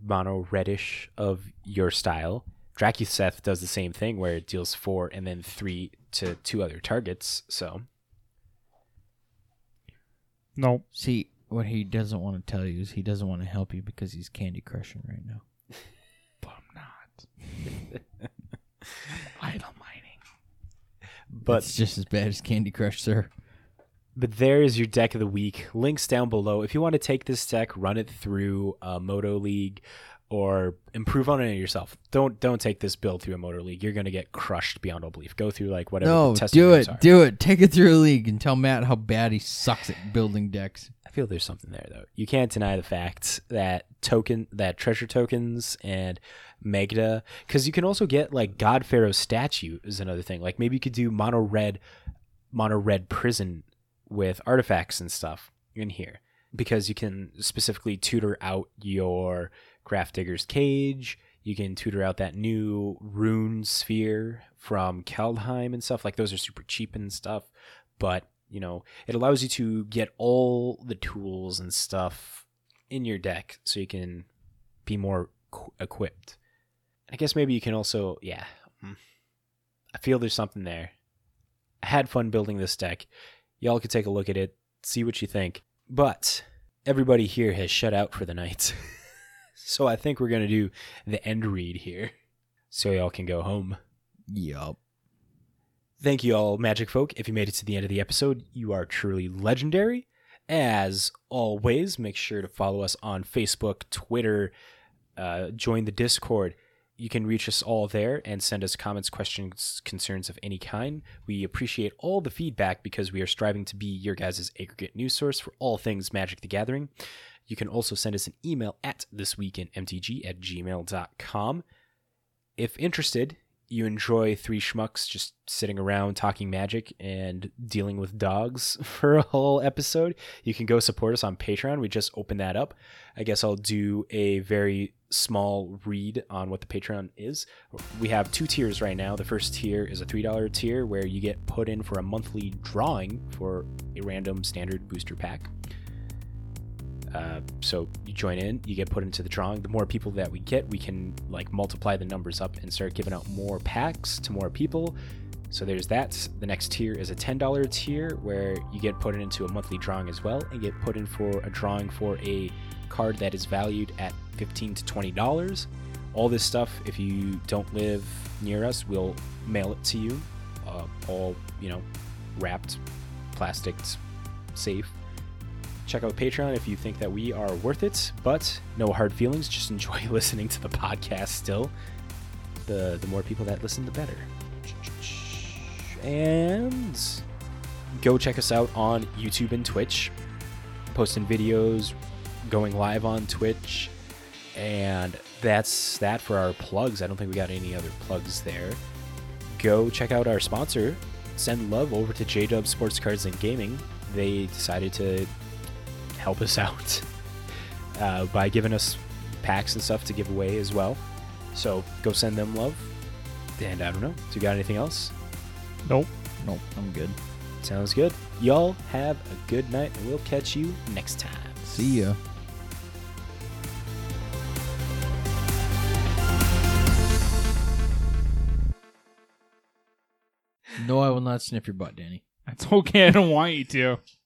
mono reddish of your style. Drakuseth does the same thing where it deals four and then three to two other targets. So Nope. See, what he doesn't want to tell you is he doesn't want to help you because he's candy crushing right now. *laughs* But I'm not. *laughs* Idle mining. but it's just as bad as Candy Crush, sir. But there is your deck of the week. Links down below. If you want to take this deck, run it through a Moto League or improve on it yourself. Don't don't take this build through a motor League. You're gonna get crushed beyond all belief. Go through like whatever No, do it, are. do it. Take it through a league and tell Matt how bad he sucks at building decks. I feel there's something there though. You can't deny the fact that token that treasure tokens and Magda because you can also get like God Pharaoh statue is another thing. Like maybe you could do mono red mono red prison with artifacts and stuff in here. because you can specifically tutor out your Grafdigger's Cage. You can tutor out that new rune sphere from Kaldheim and stuff. Like those are super cheap and stuff, but you know, it allows you to get all the tools and stuff in your deck so you can be more qu- equipped. I guess maybe you can also, yeah. mm. I feel there's something there. I had fun building this deck. Y'all could take a look at it, see what you think. But everybody here has shut out for the night. *laughs* so I think we're going to do the end read here so y'all can go home. Yup. Thank you all, Magic Folk. If you made it to the end of the episode, you are truly legendary. As always, make sure to follow us on Facebook, Twitter, uh, join the Discord. You can reach us all there and send us comments, questions, concerns of any kind. We appreciate all the feedback because we are striving to be your guys' aggregate news source for all things Magic the Gathering. You can also send us an email at thisweekinmtg at gmail.com. If interested, you enjoy three schmucks just sitting around talking magic and dealing with dogs *laughs* for a whole episode, you can go support us on Patreon. We just opened that up. I guess I'll do a very small read on what the Patreon is. We have two tiers right now. The first tier is a $3 tier where you get put in for a monthly drawing for a random standard booster pack. Uh, so you join in, you get put into the drawing. The more people that we get, we can like multiply the numbers up and start giving out more packs to more people. So there's that. The next tier is a $10 tier where you get put into a monthly drawing as well and get put in for a drawing for a card that is valued at 15 to $20. All this stuff, if you don't live near us, we'll mail it to you, uh, all, you know, wrapped, plasticked, safe check out Patreon if you think that we are worth it. But no hard feelings. Just enjoy *laughs* listening to the podcast. Still, the the more people that listen, the better. And go check us out on YouTube and Twitch. Posting videos, going live on Twitch, and that's that for our plugs. I don't think we got any other plugs there. Go check out our sponsor. Send love over to J Dub Sports Cards and Gaming. They decided to help us *laughs* out uh, by giving us packs and stuff to give away as well. So go send them love. And I don't know. Do you got anything else? Nope. Nope, I'm good. Sounds good. Y'all have a good night, and we'll catch you next time. See ya. No, I will not sniff your butt, Danny. *laughs* That's okay. I don't want you to.